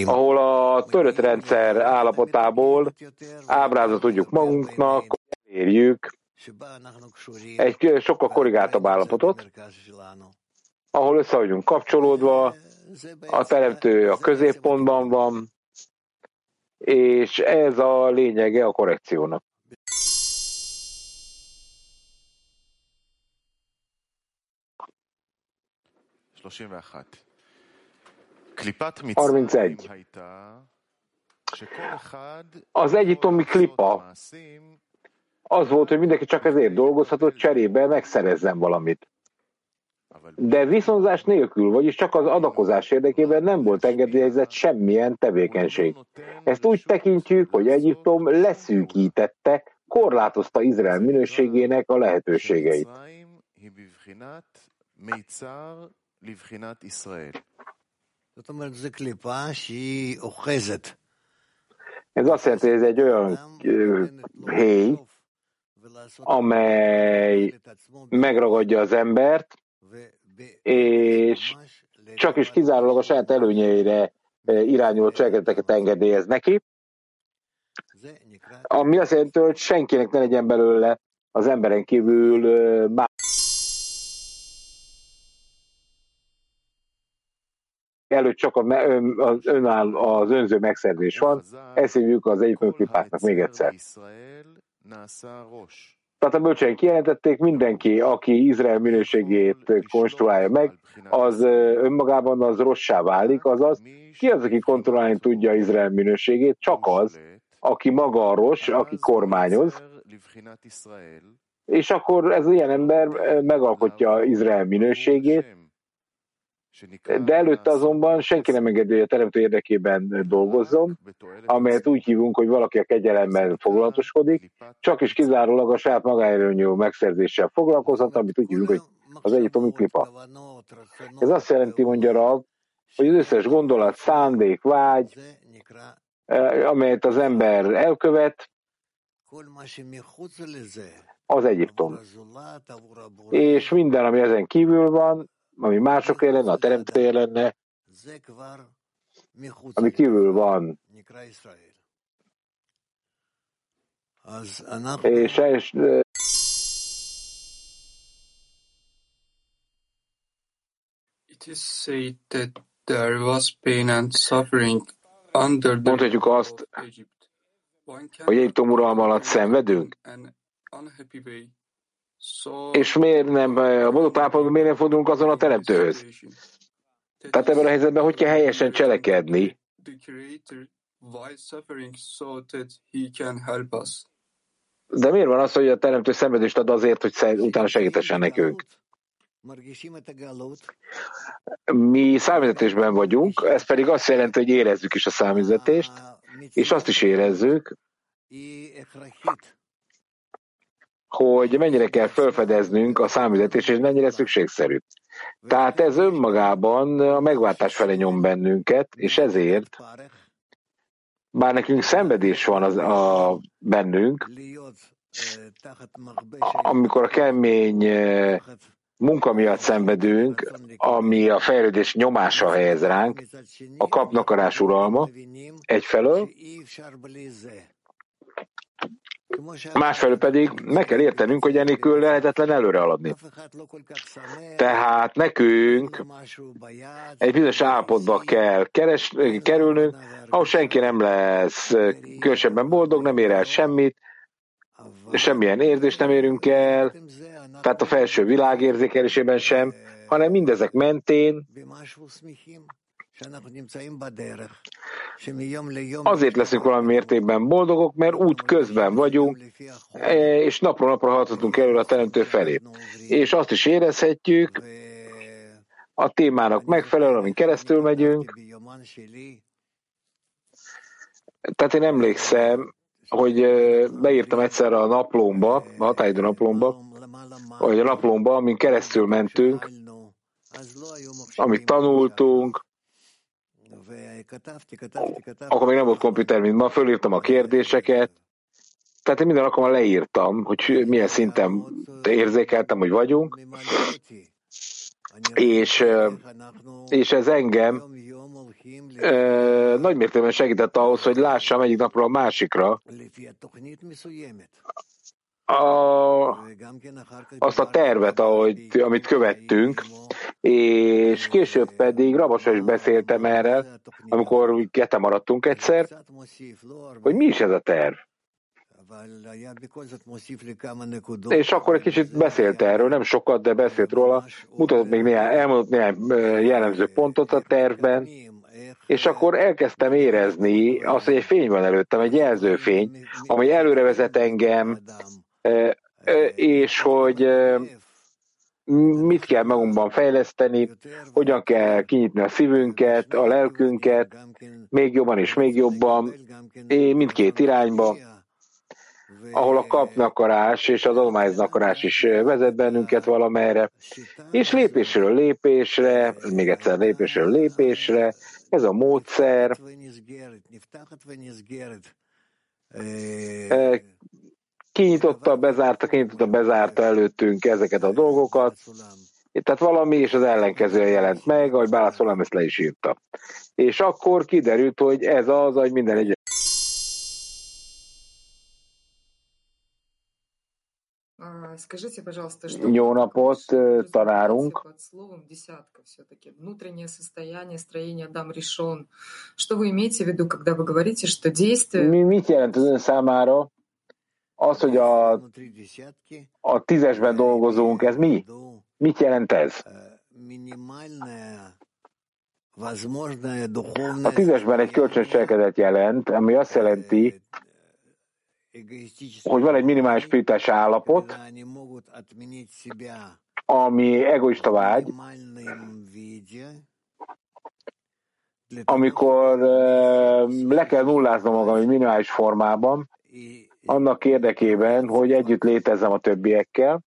ahol a törött rendszer állapotából ábrázat tudjuk magunknak, érjük egy sokkal korrigáltabb állapotot, ahol össze vagyunk kapcsolódva, a teremtő a középpontban van, és ez a lényege a korrekciónak. 31. Az egyiptomi klipa az volt, hogy mindenki csak ezért dolgozhatott, cserébe megszerezzen valamit. De viszonzás nélkül, vagyis csak az adakozás érdekében nem volt engedélyezett semmilyen tevékenység. Ezt úgy tekintjük, hogy Egyiptom leszűkítette, korlátozta Izrael minőségének a lehetőségeit. Ez azt jelenti, hogy ez egy olyan héj, amely megragadja az embert, és csak is kizárólag a saját előnyeire irányuló cselekedeteket engedélyez neki, ami azt jelenti, hogy senkinek ne legyen belőle az emberen kívül más előtt csak az, önáll, az önző megszerzés van, ezt hívjuk az egyik klipáknak még egyszer. Tehát a bölcseink kijelentették, mindenki, aki Izrael minőségét konstruálja meg, az önmagában az rossá válik, azaz ki az, aki kontrollálni tudja Izrael minőségét? Csak az, aki maga a rossz, aki kormányoz, és akkor ez ilyen ember megalkotja Izrael minőségét, de előtte azonban senki nem engedi, hogy a teremtő érdekében dolgozzon, amelyet úgy hívunk, hogy valaki a kegyelemben foglalatoskodik, csak is kizárólag a saját magáerőnyő megszerzéssel foglalkozhat, amit úgy hívunk, hogy az egyiptomi klipa. Ez azt jelenti, mondja Rav, hogy az összes gondolat, szándék, vágy, eh, amelyet az ember elkövet, az Egyiptom. És minden, ami ezen kívül van, ami mások lenne, a teremtő lenne, ami kívül van. És, és It is said that there was pain and suffering under the Mondhatjuk azt, hogy Egyiptom uralma alatt szenvedünk. És miért nem, a boldog állapotban miért nem fordulunk azon a teremtőhöz? Tehát ebben a helyzetben hogy kell helyesen cselekedni? De miért van az, hogy a teremtő szenvedést ad azért, hogy utána segítessen nekünk? Mi számüzetésben vagyunk, ez pedig azt jelenti, hogy érezzük is a számüzetést, és azt is érezzük, hogy mennyire kell felfedeznünk a számüzetést, és mennyire szükségszerű. Tehát ez önmagában a megváltás felé nyom bennünket, és ezért, bár nekünk szenvedés van az, a, bennünk, amikor a kemény munka miatt szenvedünk, ami a fejlődés nyomása helyez ránk, a kapnakarás uralma egyfelől, Másfelől pedig meg kell értenünk, hogy enélkül lehetetlen előre haladni. Tehát nekünk egy bizonyos állapotba kell keres, kerülnünk, ahol senki nem lesz különösebben boldog, nem ér el semmit, semmilyen érzést nem érünk el, tehát a felső világ érzékelésében sem, hanem mindezek mentén Azért leszünk valami mértékben boldogok, mert út közben vagyunk, e, és napról napra haladhatunk előre a Teremtő felé. És azt is érezhetjük, a témának megfelelően, amin keresztül megyünk. Tehát én emlékszem, hogy e, beírtam egyszer a naplomba, a határidő naplomba, vagy a naplomba, amin keresztül mentünk, amit tanultunk, akkor még nem volt komputer, mint ma, fölírtam a kérdéseket, tehát én minden alkalommal leírtam, hogy milyen szinten érzékeltem, hogy vagyunk, és, és ez engem nagy mértékben segített ahhoz, hogy lássam egyik napról a másikra a, azt a tervet, ahogy, amit követtünk, és később pedig Rabasa is beszéltem erre, amikor kete maradtunk egyszer, hogy mi is ez a terv. És akkor egy kicsit beszélt erről, nem sokat, de beszélt róla, mutatott még néhány, elmondott néhány jellemző pontot a tervben, és akkor elkezdtem érezni azt, hogy egy fény van előttem, egy jelzőfény, ami előre vezet engem, és hogy mit kell magunkban fejleszteni, hogyan kell kinyitni a szívünket, a lelkünket, még jobban és még jobban, mindkét irányba, ahol a kapnakarás és az adományznakarás is vezet bennünket valamerre, és lépésről lépésre, még egyszer lépésről lépésre, ez a módszer kinyitotta, bezárta, kinyitotta, bezárta előttünk ezeket a dolgokat, tehát valami és az ellenkezője jelent meg, ahogy Bála ezt le is írta. És akkor kiderült, hogy ez az, hogy minden egyes Скажите, пожалуйста, что Jó napot, tanárunk. под словом десятка все-таки? Внутреннее состояние, строение Адам решен. Что вы имеете в виду, когда вы говорите, что действие... Mi mit jelent az ön számára? az, hogy a, a tízesben dolgozunk, ez mi? Mit jelent ez? A tízesben egy kölcsönös cselekedet jelent, ami azt jelenti, hogy van egy minimális spirituális állapot, ami egoista vágy, amikor le kell nulláznom magam egy minimális formában, annak érdekében, hogy együtt létezzem a többiekkel,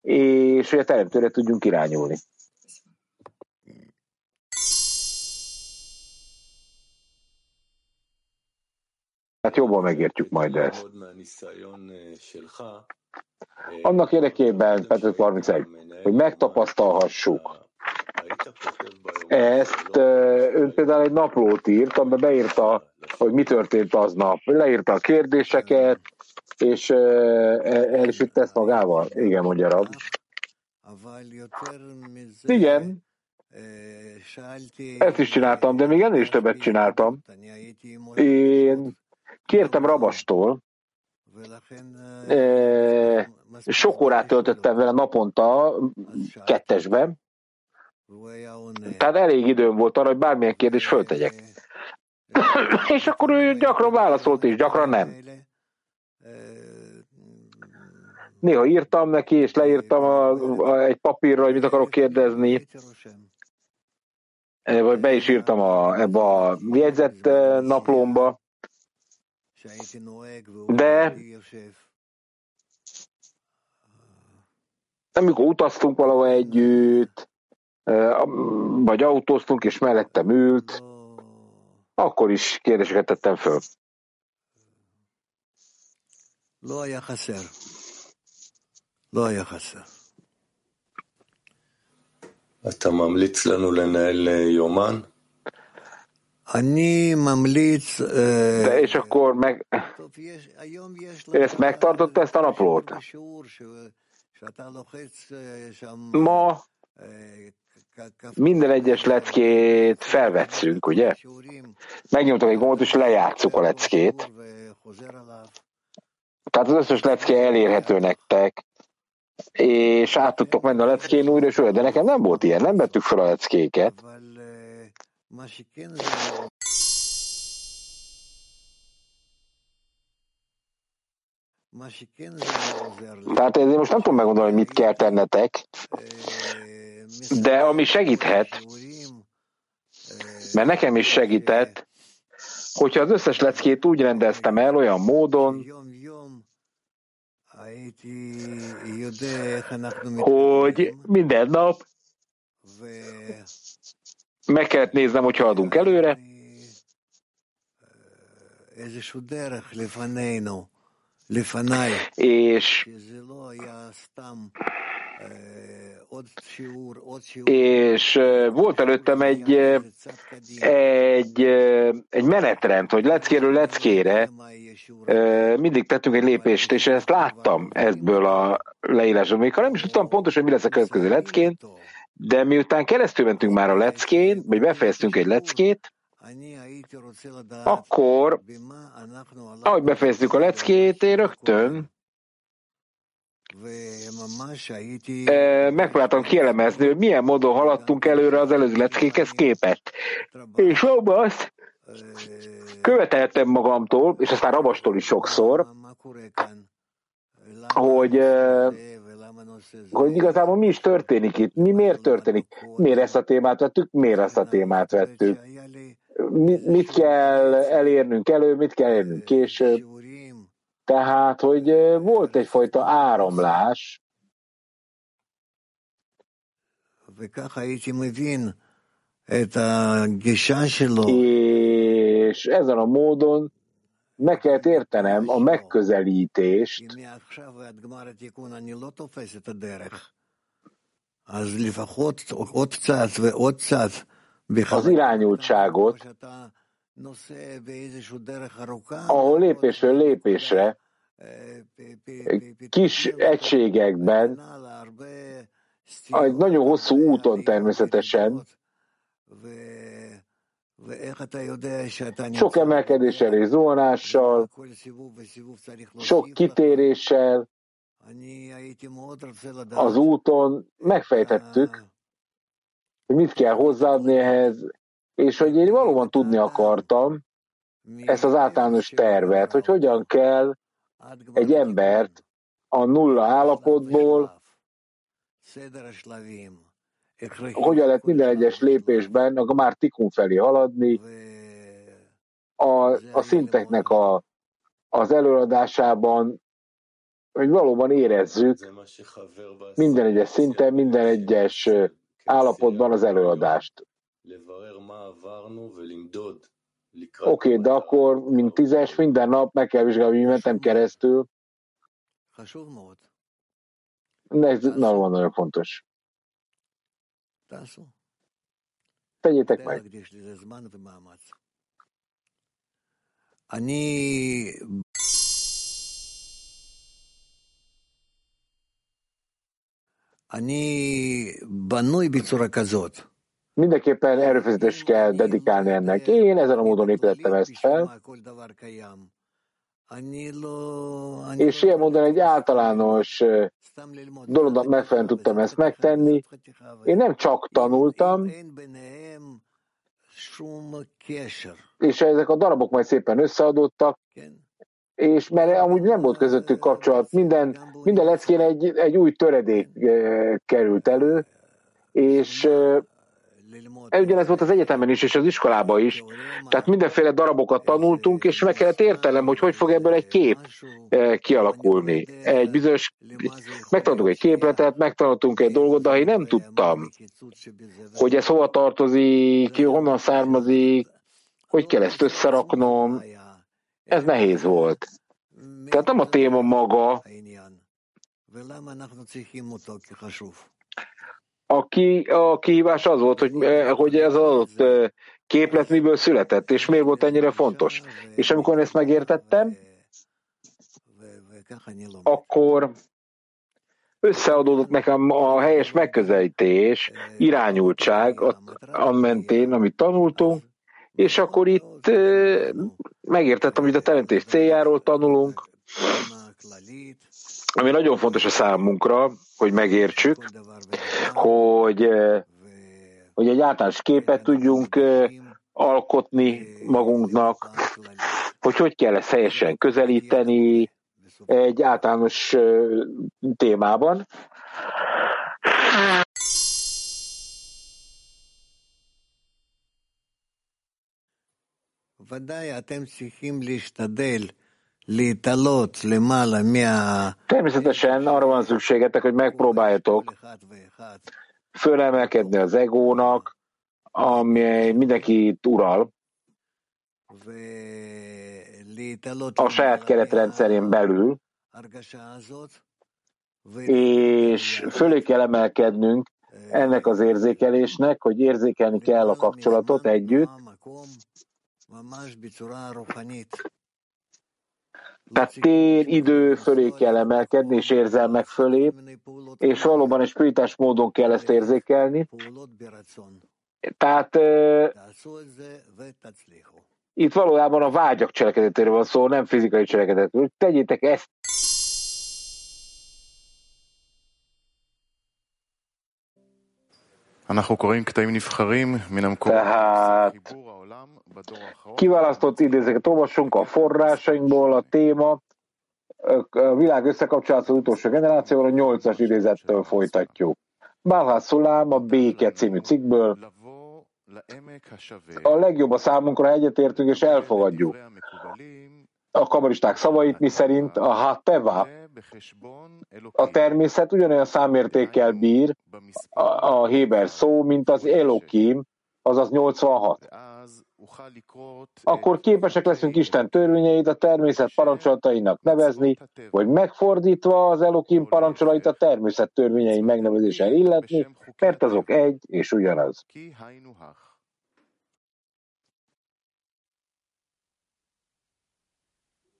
és hogy a teremtőre tudjunk irányulni. Hát jobban megértjük majd ezt. Annak érdekében, Petr 31, hogy megtapasztalhassuk ezt, ön például egy naplót írt, amiben beírta, hogy mi történt aznap. Leírta a kérdéseket, és el is ezt magával. Igen, mondja Rab. Igen, ezt is csináltam, de még ennél is többet csináltam. Én kértem Rabastól, sok órát töltöttem vele naponta kettesben, tehát elég időm volt arra, hogy bármilyen kérdés föltegyek. és akkor ő gyakran válaszolt, és gyakran nem. Néha írtam neki, és leírtam a, a, egy papírra, hogy mit akarok kérdezni, vagy be is írtam a, ebbe a jegyzett naplomba, de amikor utaztunk valahol együtt, vagy autóztunk, és mellettem ült, akkor is kérdéseket tettem föl. לא היה חסר. לא היה חסר. אתה ממליץ לנו לנהל יומן? De és akkor meg... Ezt megtartotta ezt a naplót? Ma minden egyes leckét felvetszünk, ugye? Megnyomtok egy gombot, és lejátszuk a leckét. Tehát az összes lecke elérhető nektek, és át tudtok menni a leckén újra és újra, de nekem nem volt ilyen, nem vettük fel a leckéket. Tehát ezért most nem tudom megmondani, hogy mit kell tennetek, de ami segíthet, mert nekem is segített, hogyha az összes leckét úgy rendeztem el olyan módon, hogy minden nap meg kellett néznem, hogy haladunk előre, és és volt előttem egy, egy, egy menetrend, hogy leckéről leckére mindig tettünk egy lépést, és ezt láttam ebből a leírásból. Még ha nem is tudtam pontosan, hogy mi lesz a következő leckén, de miután keresztül mentünk már a leckén, vagy befejeztünk egy leckét, akkor, ahogy befejeztük a leckét, én rögtön megpróbáltam kielemezni, hogy milyen módon haladtunk előre az előző leckékhez képest. És abban azt követeltem magamtól, és aztán Rabastól is sokszor, hogy, hogy igazából mi is történik itt, mi miért történik, miért ezt a témát vettük, miért ezt a témát vettük, mit kell elérnünk elő, mit kell elérnünk később. Tehát, hogy volt egyfajta áramlás, és ezen a módon meg kellett értenem a megközelítést, az irányultságot, ahol lépésről lépésre, kis egységekben, egy nagyon hosszú úton természetesen, sok emelkedéssel és zuhanással, sok kitéréssel, az úton megfejtettük, hogy mit kell hozzáadni ehhez, és hogy én valóban tudni akartam ezt az általános tervet, hogy hogyan kell egy embert a nulla állapotból, hogyan lehet minden egyes lépésben a már tikun felé haladni, a, a szinteknek a, az előadásában, hogy valóban érezzük minden egyes szinten, minden egyes állapotban az előadást. Oké, okay, de akkor, mint tízes, minden nap meg kell vizsgálni, hogy mentem keresztül. Ez nagyon, nagyon fontos. Tegyétek meg. אני בנוי בצורה כזאת. Mindenképpen erőfeszítést kell dedikálni ennek. Én ezen a módon építettem ezt fel. És ilyen módon egy általános dolognak megfelelően tudtam ezt megtenni. Én nem csak tanultam, és ezek a darabok majd szépen összeadódtak, és mert amúgy nem volt közöttük kapcsolat, minden, minden leckén egy, egy új töredék került elő, és Ugyanez volt az egyetemen is, és az iskolában is. Tehát mindenféle darabokat tanultunk, és meg kellett értelem, hogy hogy fog ebből egy kép eh, kialakulni. Egy bizonyos, megtanultunk egy képletet, megtanultunk egy dolgot, de ha én nem tudtam, hogy ez hova tartozik, honnan származik, hogy kell ezt összeraknom, ez nehéz volt. Tehát nem a téma maga, a, ki, a kihívás az volt, hogy, eh, hogy ez az adott eh, képlet miből született, és miért volt ennyire fontos. És amikor ezt megértettem, akkor összeadódott nekem a helyes megközelítés, irányultság, a mentén, amit tanultunk, és akkor itt eh, megértettem, hogy a teremtés céljáról tanulunk, ami nagyon fontos a számunkra, hogy megértsük, hogy, eh, hogy egy általános képet tudjunk eh, alkotni magunknak, hogy hogy kell ezt helyesen közelíteni egy általános eh, témában. ודאי אתם צריכים להשתדל Természetesen arra van szükségetek, hogy megpróbáljatok fölemelkedni az egónak, ami mindenkit ural, a saját keretrendszerén belül, és fölé kell emelkednünk ennek az érzékelésnek, hogy érzékelni kell a kapcsolatot együtt, tehát tér, idő fölé kell emelkedni, és érzelmek fölé, és valóban egy spiritás módon kell ezt érzékelni. Tehát itt valójában a vágyak cselekedetéről van szó, nem fizikai cselekedetről. Tegyétek ezt Tehát kiválasztott idézeket olvasunk a forrásainkból, a téma, a világ összekapcsolat az utolsó generációra, a nyolcas idézettől folytatjuk. Balha Szulám a Béke című cikkből. A legjobb a számunkra, ha egyetértünk és elfogadjuk. A kabaristák szavait, mi szerint a Hateva, a természet ugyanolyan számértékkel bír a, a Héber szó, mint az Elokim, azaz 86. Akkor képesek leszünk Isten törvényeit a természet parancsolatainak nevezni, vagy megfordítva az Elokim parancsolait a természet törvényei megnevezéssel illetni, mert azok egy és ugyanaz.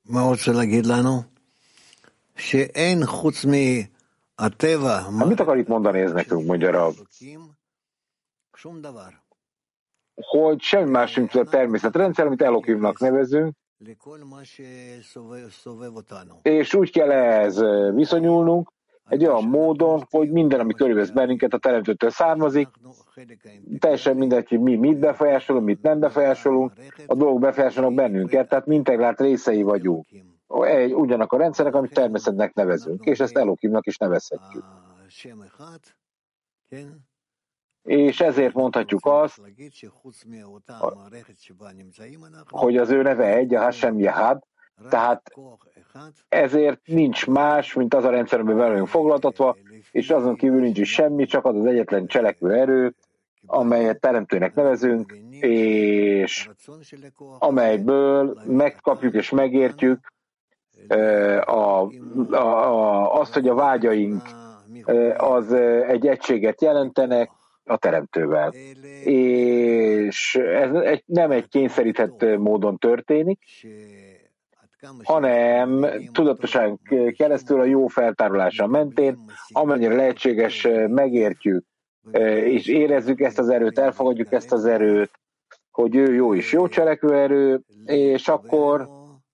מה רוצה להגיד לנו? Hát mit akar itt mondani ez nekünk, mondja Rav? Hogy semmi más nincs a természetrendszer, amit Elokimnak nevezünk, és úgy kell ehhez eh, viszonyulnunk, egy olyan módon, hogy minden, ami körülvesz bennünket, a teremtőtől származik, teljesen mindegy, hogy mi mit befolyásolunk, mit nem befolyásolunk, a dolgok befolyásolnak bennünket, tehát mi integrált részei vagyunk. Egy, ugyanak a rendszerek, amit természetnek nevezünk, és ezt Elokimnak is nevezhetjük. És ezért mondhatjuk azt, hogy az ő neve egy, a Hashem Yahad, tehát ezért nincs más, mint az a rendszer, amiben velünk foglaltatva, és azon kívül nincs is semmi, csak az az egyetlen cselekvő erő, amelyet teremtőnek nevezünk, és amelyből megkapjuk és megértjük a, a, azt, hogy a vágyaink az egy egységet jelentenek a teremtővel. És ez egy, nem egy kényszerített módon történik, hanem tudatosan keresztül a jó feltárolása mentén, amennyire lehetséges megértjük, és érezzük ezt az erőt, elfogadjuk ezt az erőt, hogy ő jó és jó cselekvő erő, és akkor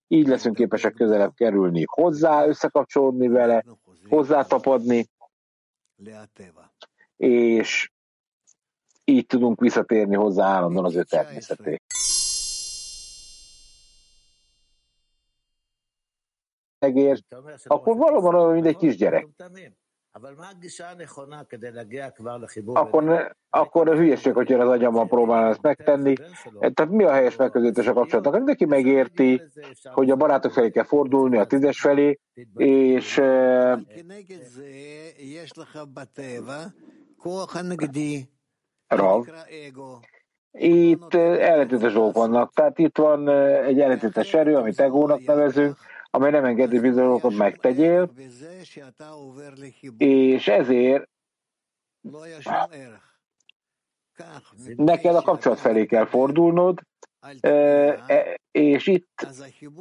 így leszünk képesek közelebb kerülni hozzá, összekapcsolódni vele, hozzátapadni, és így tudunk visszatérni hozzá állandóan az ő természeté. megért, akkor valóban olyan, mint egy kisgyerek. Akkor, akkor a hülyeség, hogy az agyammal próbálom ezt megtenni. Tehát mi a helyes megközelítés a kapcsolatnak? Mindenki megérti, hogy a barátok felé kell fordulni, a tízes felé, és Rav, itt ellentétes dolgok vannak. Tehát itt van egy ellentétes erő, amit egónak nevezünk, amely nem engedi bizonyokat megtegyél, és ezért neked a kapcsolat felé kell fordulnod, e, és itt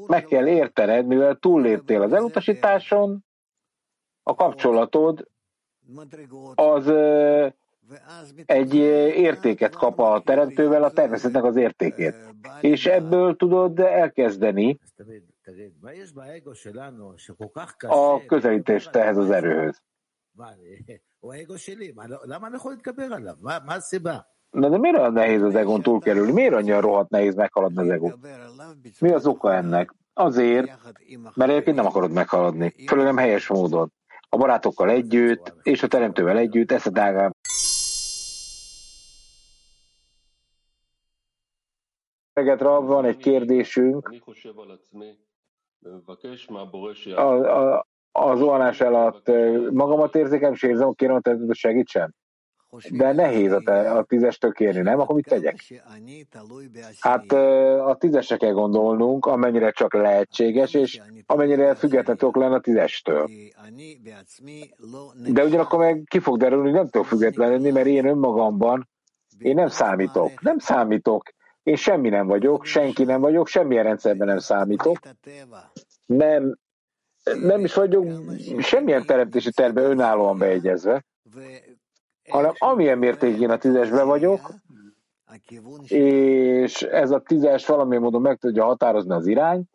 meg kell értened, mivel túlléptél az elutasításon, a kapcsolatod az egy értéket kap a teremtővel, a természetnek az értékét. És ebből tudod elkezdeni a közelítést ehhez az erőhöz. Na de miért olyan nehéz az egon túlkerülni? Miért annyira rohadt nehéz meghaladni az egon? Mi az oka ennek? Azért, mert egyébként nem akarod meghaladni. Főleg nem helyes módon. A barátokkal együtt, és a teremtővel együtt, ezt a dágám. van egy kérdésünk. A, a, az zuhanás alatt magamat érzékem, és érzem, kérem, hogy segítsen. de nehéz a, te, a tízestől kérni, nem? Akkor mit tegyek? Hát a tízesre kell gondolnunk, amennyire csak lehetséges, és amennyire független tudok lenni a tízestől. De ugyanakkor meg ki fog derülni, hogy nem tudok független lenni, mert én önmagamban én nem számítok. Nem számítok. Én semmi nem vagyok, senki nem vagyok, semmilyen rendszerben nem számítok. Nem, nem is vagyok semmilyen teremtési terve önállóan beegyezve, hanem amilyen mértékén a tízesbe vagyok, és ez a tízes valamilyen módon meg tudja határozni az irányt,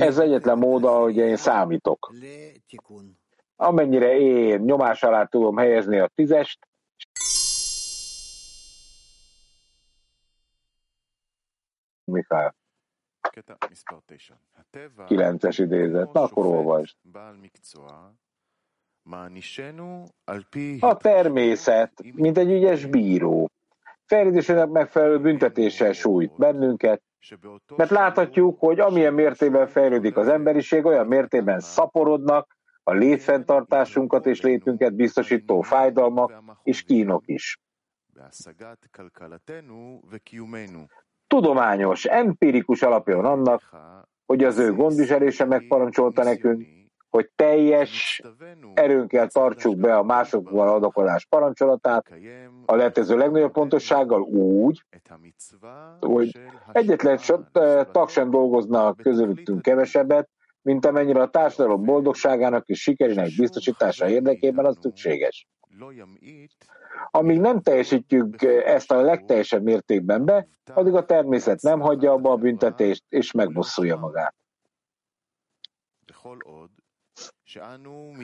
ez egyetlen mód, hogy én számítok. Amennyire én nyomás alá tudom helyezni a tízest, Mikhail. Kilences idézet. Na, akkor olvasd. A természet, mint egy ügyes bíró, fejlődésének megfelelő büntetéssel sújt bennünket, mert láthatjuk, hogy amilyen mértékben fejlődik az emberiség, olyan mértékben szaporodnak a létfenntartásunkat és létünket biztosító fájdalmak és kínok is. Tudományos, empirikus alapja annak, hogy az ő gondviselése megparancsolta nekünk, hogy teljes erőnkkel tartsuk be a másokval adakozás parancsolatát, a lehetező legnagyobb pontossággal úgy, hogy egyetlen tag sem dolgozna közülöttünk kevesebbet, mint amennyire a társadalom boldogságának és sikerének biztosítása érdekében az szükséges. Amíg nem teljesítjük ezt a legteljesebb mértékben be, addig a természet nem hagyja abba a büntetést, és megbosszulja magát.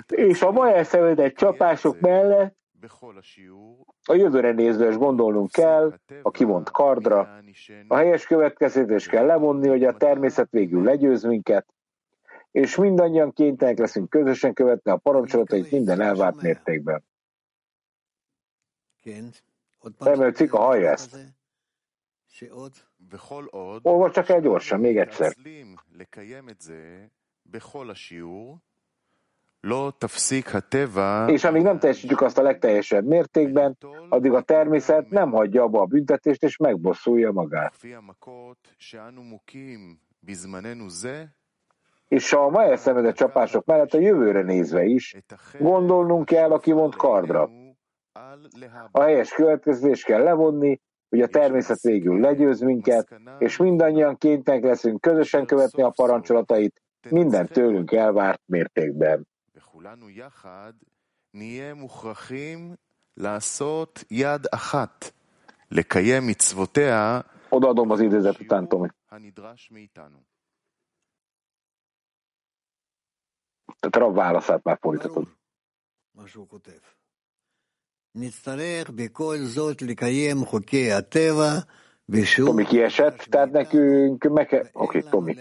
És a ma elszenvedett csapások mellett a jövőre nézve is gondolnunk kell, a kivont kardra, a helyes következtetés kell levonni, hogy a természet végül legyőz minket, és mindannyian kénytelenek leszünk közösen követni a parancsolatait minden elvárt mértékben. Remélem, Cika hallja ezt. Olvas csak el gyorsan, még egyszer. És amíg nem teljesítjük azt a legteljesebb mértékben, addig a természet nem hagyja abba a büntetést, és megbosszulja magát és a ma elszenvedett csapások mellett a jövőre nézve is gondolnunk kell a kivont kardra. A helyes következés kell levonni, hogy a természet végül legyőz minket, és mindannyian kénytelenek leszünk közösen követni a parancsolatait minden tőlünk elvárt mértékben. Odaadom az idézet után, Tomi. Tehát Rav válaszát már fordítatod. Tomi kiesett, tehát nekünk meg kell... Oké, okay, Tomi.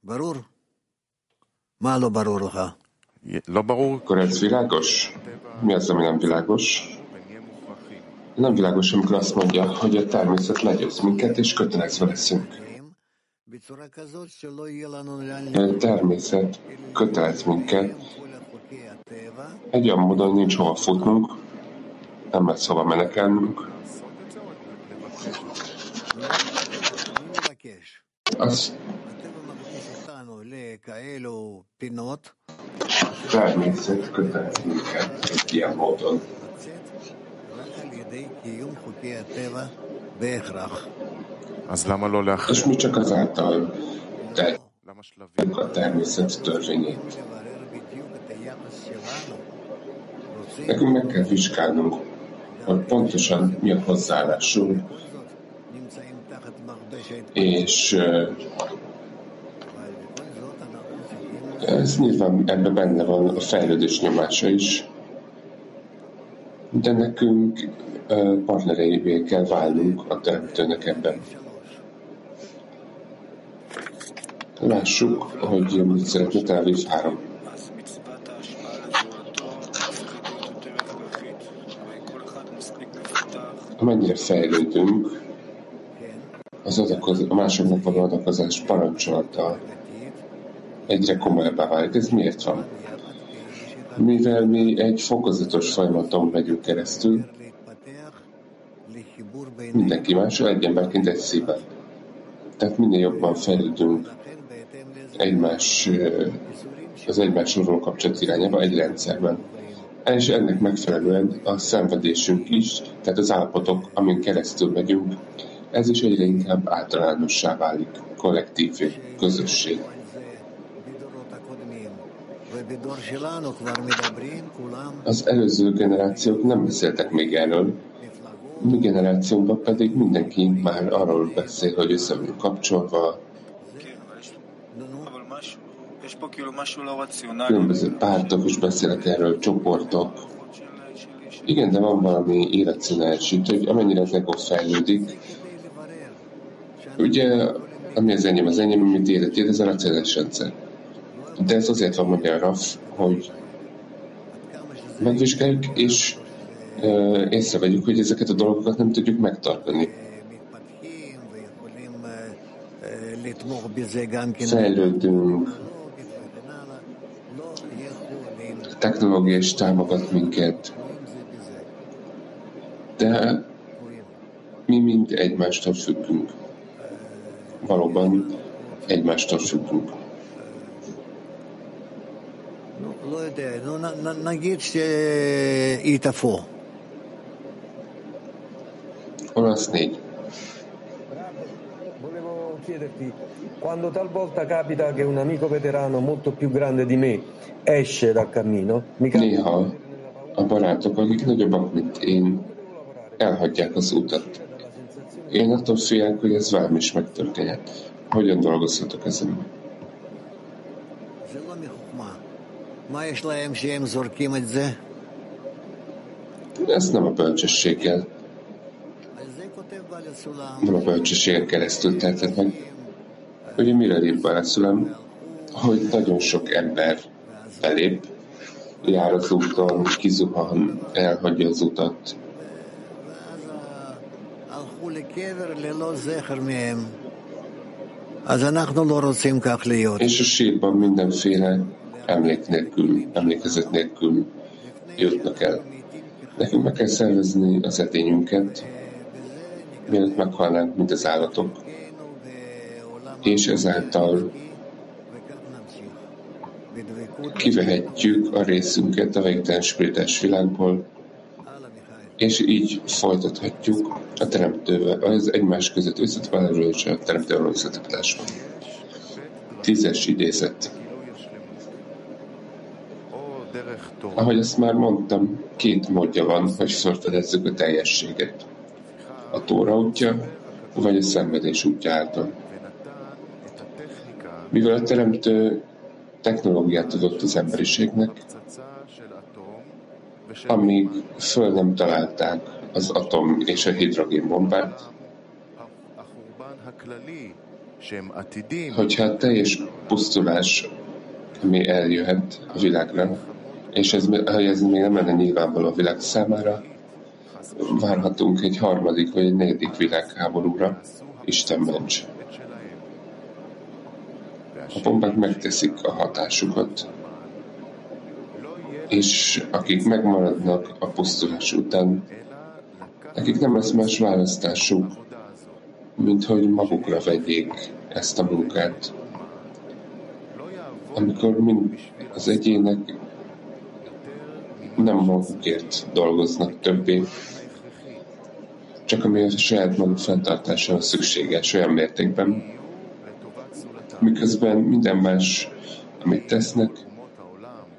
Barur? Málo barur, Akkor ez világos? Mi az, ami nem világos? Nem világos, amikor azt mondja, hogy a természet legyőz minket, és kötelezve leszünk. A természet kötelez minket. Egy olyan módon, nincs hova futnunk, nem lesz hova menekelnünk. Azt Természet kötelez minket egy ilyen módon. És mi csak azáltal teljük a természet törvényét. Nekünk meg kell vizsgálnunk, hogy pontosan mi a hozzáállásunk, és ez nyilván ebben benne van a fejlődés nyomása is, de nekünk partnereivé kell válnunk a teremtőnek ebben. Lássuk, hogy mit szeretne Tel Aviv 3. Amennyire fejlődünk, az adakoz, a másoknak való adakozás parancsolattal egyre komolyabbá válik. Ez miért van? Mivel mi egy fokozatos folyamaton megyünk keresztül, mindenki más, egy emberként egy szívben. Tehát minél jobban fejlődünk egymás, az egymásról kapcsolat irányába egy rendszerben. És ennek megfelelően a szenvedésünk is, tehát az állapotok, amin keresztül megyünk, ez is egyre inkább általánossá válik, kollektív közösség. Az előző generációk nem beszéltek még erről, mi generációnkban pedig mindenki már arról beszél, hogy össze vagyunk kapcsolva, különböző pártok is beszélek erről, csoportok. Igen, de van valami életszínási, hogy amennyire az ego fejlődik, ugye, ami az enyém, az enyém, amit életét, ez a racionális rendszer. De ez azért van mondja a RAF, hogy megvizsgáljuk, és uh, észrevegyük, hogy ezeket a dolgokat nem tudjuk megtartani. Fejlődünk, a technológia is támogat minket, de mi mind egymástól függünk. Valóban egymástól függünk. לא יודע, נו, נגיד שהיית פה. Olasz 4. Chiederti, quando talvolta capita che un amico veterano molto più grande di me esce dal cammino, mi Néha a barátok, akik nagyobbak, mint én, elhagyják az utat. Én attól félek, hogy ez velem is megtörténhet. Hogyan dolgozhatok ezen? Ez nem a bölcsességgel, nem a bölcsességen keresztül teheted meg. Ugye mire ír beleszülem, hogy nagyon sok ember belép, jár az úton, kizuhan, elhagyja az utat. És a sírban mindenféle emlék nélkül, emlékezet nélkül jutnak el. Nekünk meg kell szervezni az etényünket, mielőtt meghalnánk, mint az állatok, és ezáltal kivehetjük a részünket a végtelen spirituális világból, és így folytathatjuk a teremtővel, az egymás között összetvelelő és a teremtővel összetepedásban. Tízes idézet. Ahogy ezt már mondtam, két módja van, hogy felfedezzük a teljességet. A tóra útja, vagy a szenvedés útja által. Mivel a teremtő technológiát adott az emberiségnek, amíg föl nem találták az atom és a hidrogénbombát, hogyha a teljes pusztulás, ami eljöhet a világra, és ez, ez még nem lenne nyilvánvaló a világ számára, várhatunk egy harmadik vagy egy negyedik világháborúra, Isten ments. A bombák megteszik a hatásukat, és akik megmaradnak a pusztulás után, nekik nem lesz más választásuk, mint hogy magukra vegyék ezt a munkát. Amikor mind az egyének nem magukért dolgoznak többé, csak ami a saját maguk fenntartására szükséges olyan mértékben, miközben minden más, amit tesznek,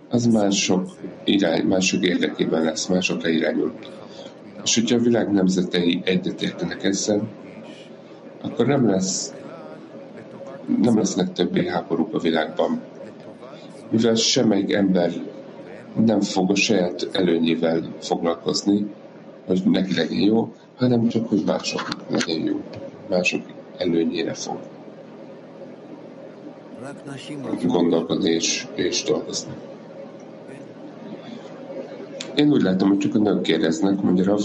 az mások, irány, mások érdekében lesz, másokra irányul. És hogyha a világ nemzetei egyetértenek ezzel, akkor nem lesz nem lesznek többé háborúk a világban. Mivel semmelyik ember nem fog a saját előnyével foglalkozni, hogy neki legyen jó, hanem csak, hogy mások legyen jó. Mások előnyére fog gondolkodni és, és dolgozni. Én úgy látom, hogy csak a nők kérdeznek, mondja Rav.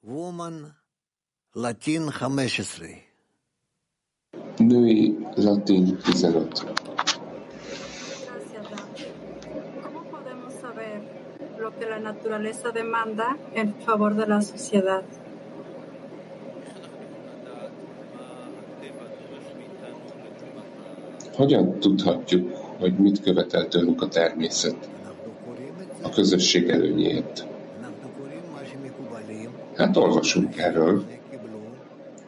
Woman Latin 15. Női latin 15. que la naturaleza demanda en favor de la sociedad. Hogyan tudhatjuk, hogy mit követel tőlünk a természet a közösség előnyéért? Hát olvasunk erről.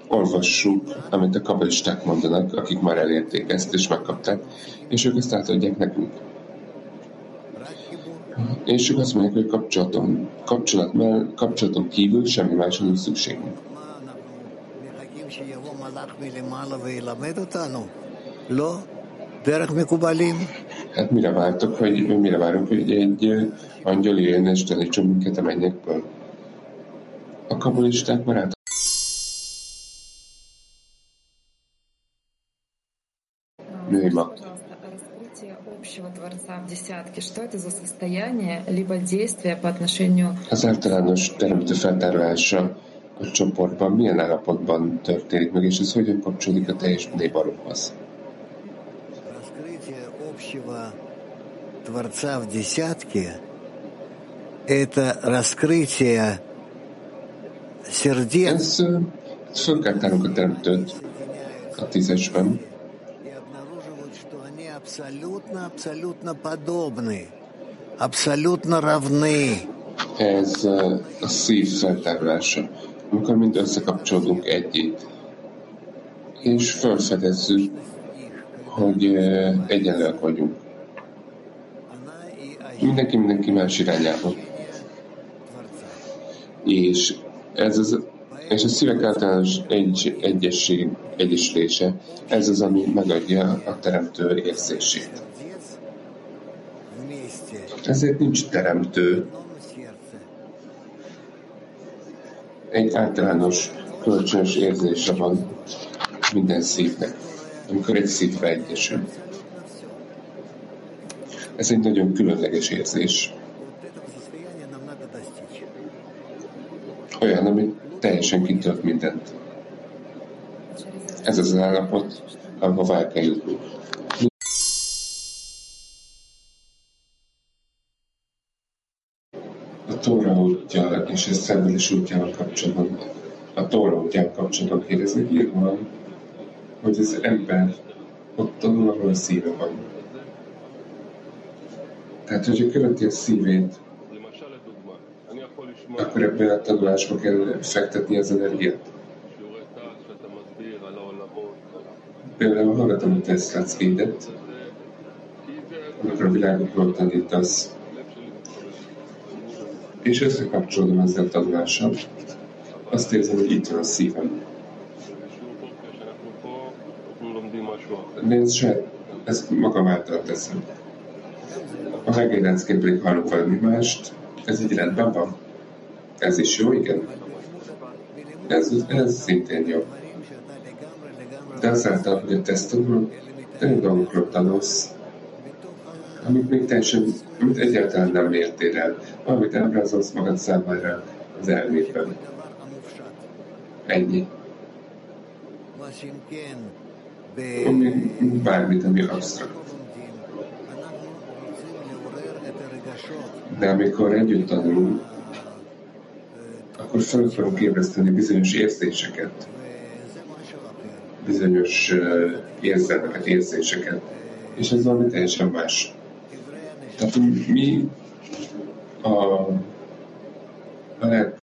Olvassuk, amit a kabalisták mondanak, akik már elérték ezt és megkapták, és ők ezt átadják nekünk. És ők azt mondják, hogy kapcsolatom, kapcsolat, mert kapcsolatom kívül semmi másra nincs szükségünk. Hát mire vártok, hogy mire várunk, hogy egy angyal jön és tanítson minket a mennyekből? A kabbalisták már át női mag. Az általános teremtő feltárolása a csoportban milyen állapotban történik meg, és ez hogyan kapcsolódik a teljes névaromhoz? Творца в десятке – это раскрытие сердец. Ez fölkártálunk a teremtőt a tízesben. Ez a szív feltárolása, amikor mind összekapcsolódunk egyét, és felfedezzük, hogy egyenlőek vagyunk. Mindenki mindenki más irányába. És ez az és a szívek általános egy, egyesség, egyesülése, ez az, ami megadja a teremtő érzését. Ezért nincs teremtő. Egy általános kölcsönös érzése van minden szívnek, amikor egy szívre egyesül. Ez egy nagyon különleges érzés. Olyan, ami teljesen kitölt mindent. Ez az állapot, ahova el kell jutni. A Tóra útja és a szenvedés útjával kapcsolatban, a Tóra útjával kapcsolatban kérdezni, írva, hogy az ember ott tanul, ahol a szíve van. Tehát, hogyha követi a szívét, akkor ebben a tanulásba kell fektetni az energiát. Például hallgatom a Tesla Speedet, amikor a világokról tanítasz, és összekapcsolódom ezzel a tanulással, azt érzem, hogy itt van a szívem. Nézd, saját, ezt magam által teszem. A megélenckén pedig hallok valami mást, ez így rendben van. Ez is jó, igen. Ez, ez szintén jó. De azáltal, hogy a tesztodról olyan dolgokról tanulsz, amit még teljesen, amit egyáltalán nem értél el, amit ábrázolsz magad számára az elmédben. Ennyi. Ami, bármit, ami absztrakt. De amikor együtt tanulunk, akkor fel fogunk ébreszteni bizonyos érzéseket, bizonyos érzelmeket, érzéseket, és ez valami teljesen más. Tehát mi a, a lehet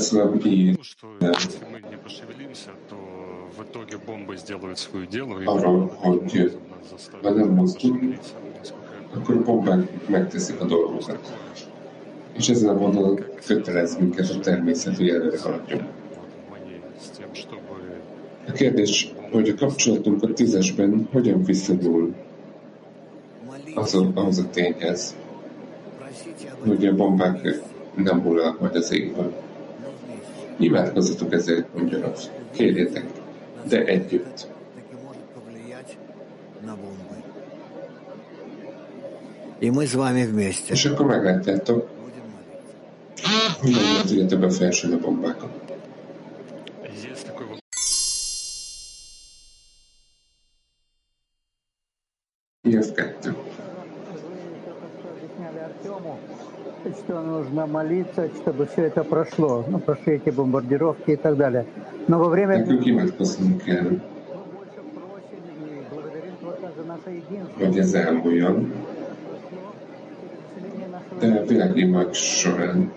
Václav ír что если мы не пошевелимся, то в итоге бомбы сделают свое дело и arról, hogy нас ha nem заставят mozdulunk, пошевелиться. Насколько я akkor a bombák megteszik a dolgokat. És ezen a vonalon kötelez minket a természet, hogy előre haladjunk. понимаю, с тем, чтобы A kérdés, hogy a kapcsolatunk a tízesben hogyan viszonyul azon, ahhoz a tényhez, hogy a bombák nem hullanak majd az égből. Imádkozzatok ezért ugyanaz. Kérjétek, de együtt. És akkor meglátjátok, hogy tudjátok befolyásolni a bombákat. Что нужно молиться, чтобы все это прошло, ну, прошли эти бомбардировки и так далее. Но во время... Hogy ez elmúljon, de a világimák során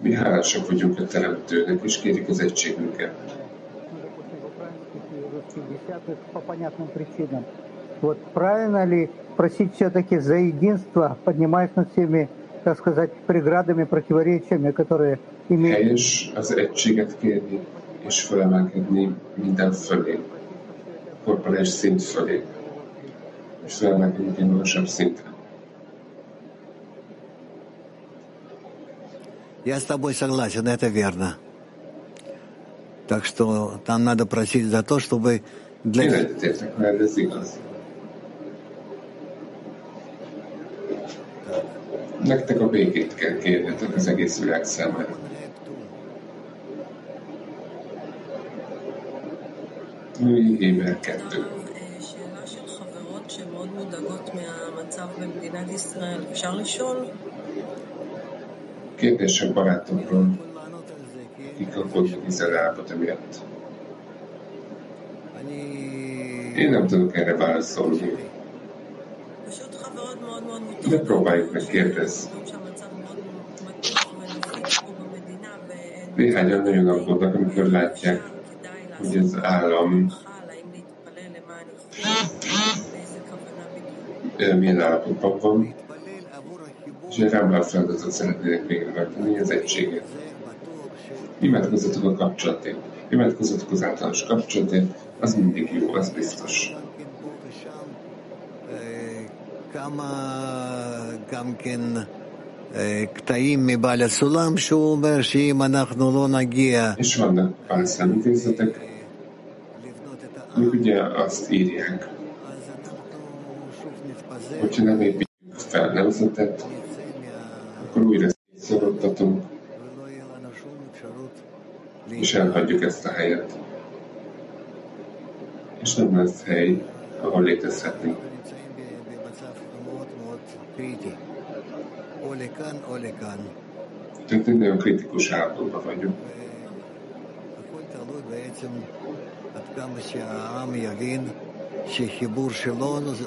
mi hálásak vagyunk a Teremtőnek, és kérjük az egységünket. Вот правильно ли просить все-таки за единство, поднимаясь над всеми так сказать, преградами, противоречиями, которые имеют... És felemelkedni minden fölé, korporális szint fölé, és felemelkedni egy magasabb szintre. Я с тобой согласен, это верно. Так что там надо просить за то, чтобы для... Én egyetértek, mert ez igaz. Nektek a békét kell kérnetek az egész világ számára. Női Héber 2. Kérdések barátokról, kik aggódnak Izrael állapota miatt. Én nem tudok erre válaszolni. De próbáljuk meg kérdezni. Néhányan nagyon aggódnak, amikor látják, hogy az állam milyen állapotban van, és egy rámlál feladatot szeretnének végrehajtani, az egységet. Imádkozzatok a kapcsolatért, imádkozzatok az általános kapcsolatért, az mindig jó, az biztos. És vannak pálszámítézetek, amik ugye azt írják, hogyha nem építjük fel nemzetet, akkor újra szorottatunk, és elhagyjuk ezt a helyet. És nem lesz hely, ahol létezhetnénk. Tehát egy nagyon kritikus állapotban vagyunk.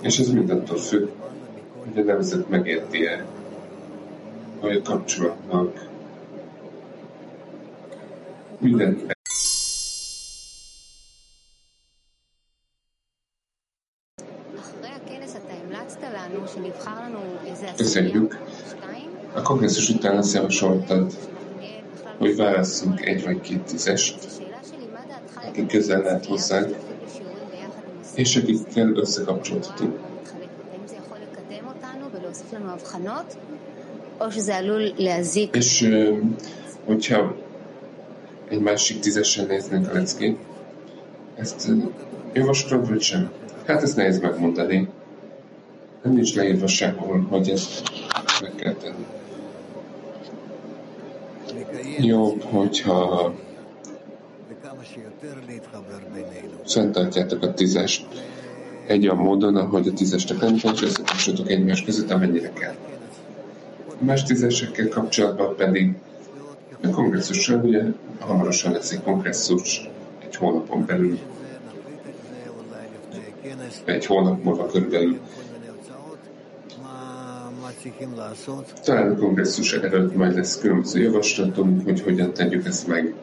És ez mindentől függ, hogy a nemzet megérti-e, hogy a kapcsolatnak minden Köszönjük. A kongresszus után azt javasoltad, hogy válasszunk egy vagy két tízest, akik közel lehet hozzánk, és akikkel összekapcsolhatunk. És hogyha egy másik tízesen néznénk a leckét, ezt javaslod, vagy sem? Hát ezt nehéz megmondani. Nem nincs leírva sehol, hogy ezt meg kell tenni. Jobb, hogyha fenntartjátok a tízest egy olyan módon, ahogy a tízestek nem kell, és összekapcsolatok egymás között, amennyire kell. A más tízesekkel kapcsolatban pedig a kongresszussal, ugye hamarosan lesz egy kongresszus egy hónapon belül, egy hónap múlva körülbelül talán a kongresszus előtt majd lesz különböző javaslatunk, hogy hogyan tegyük ezt meg.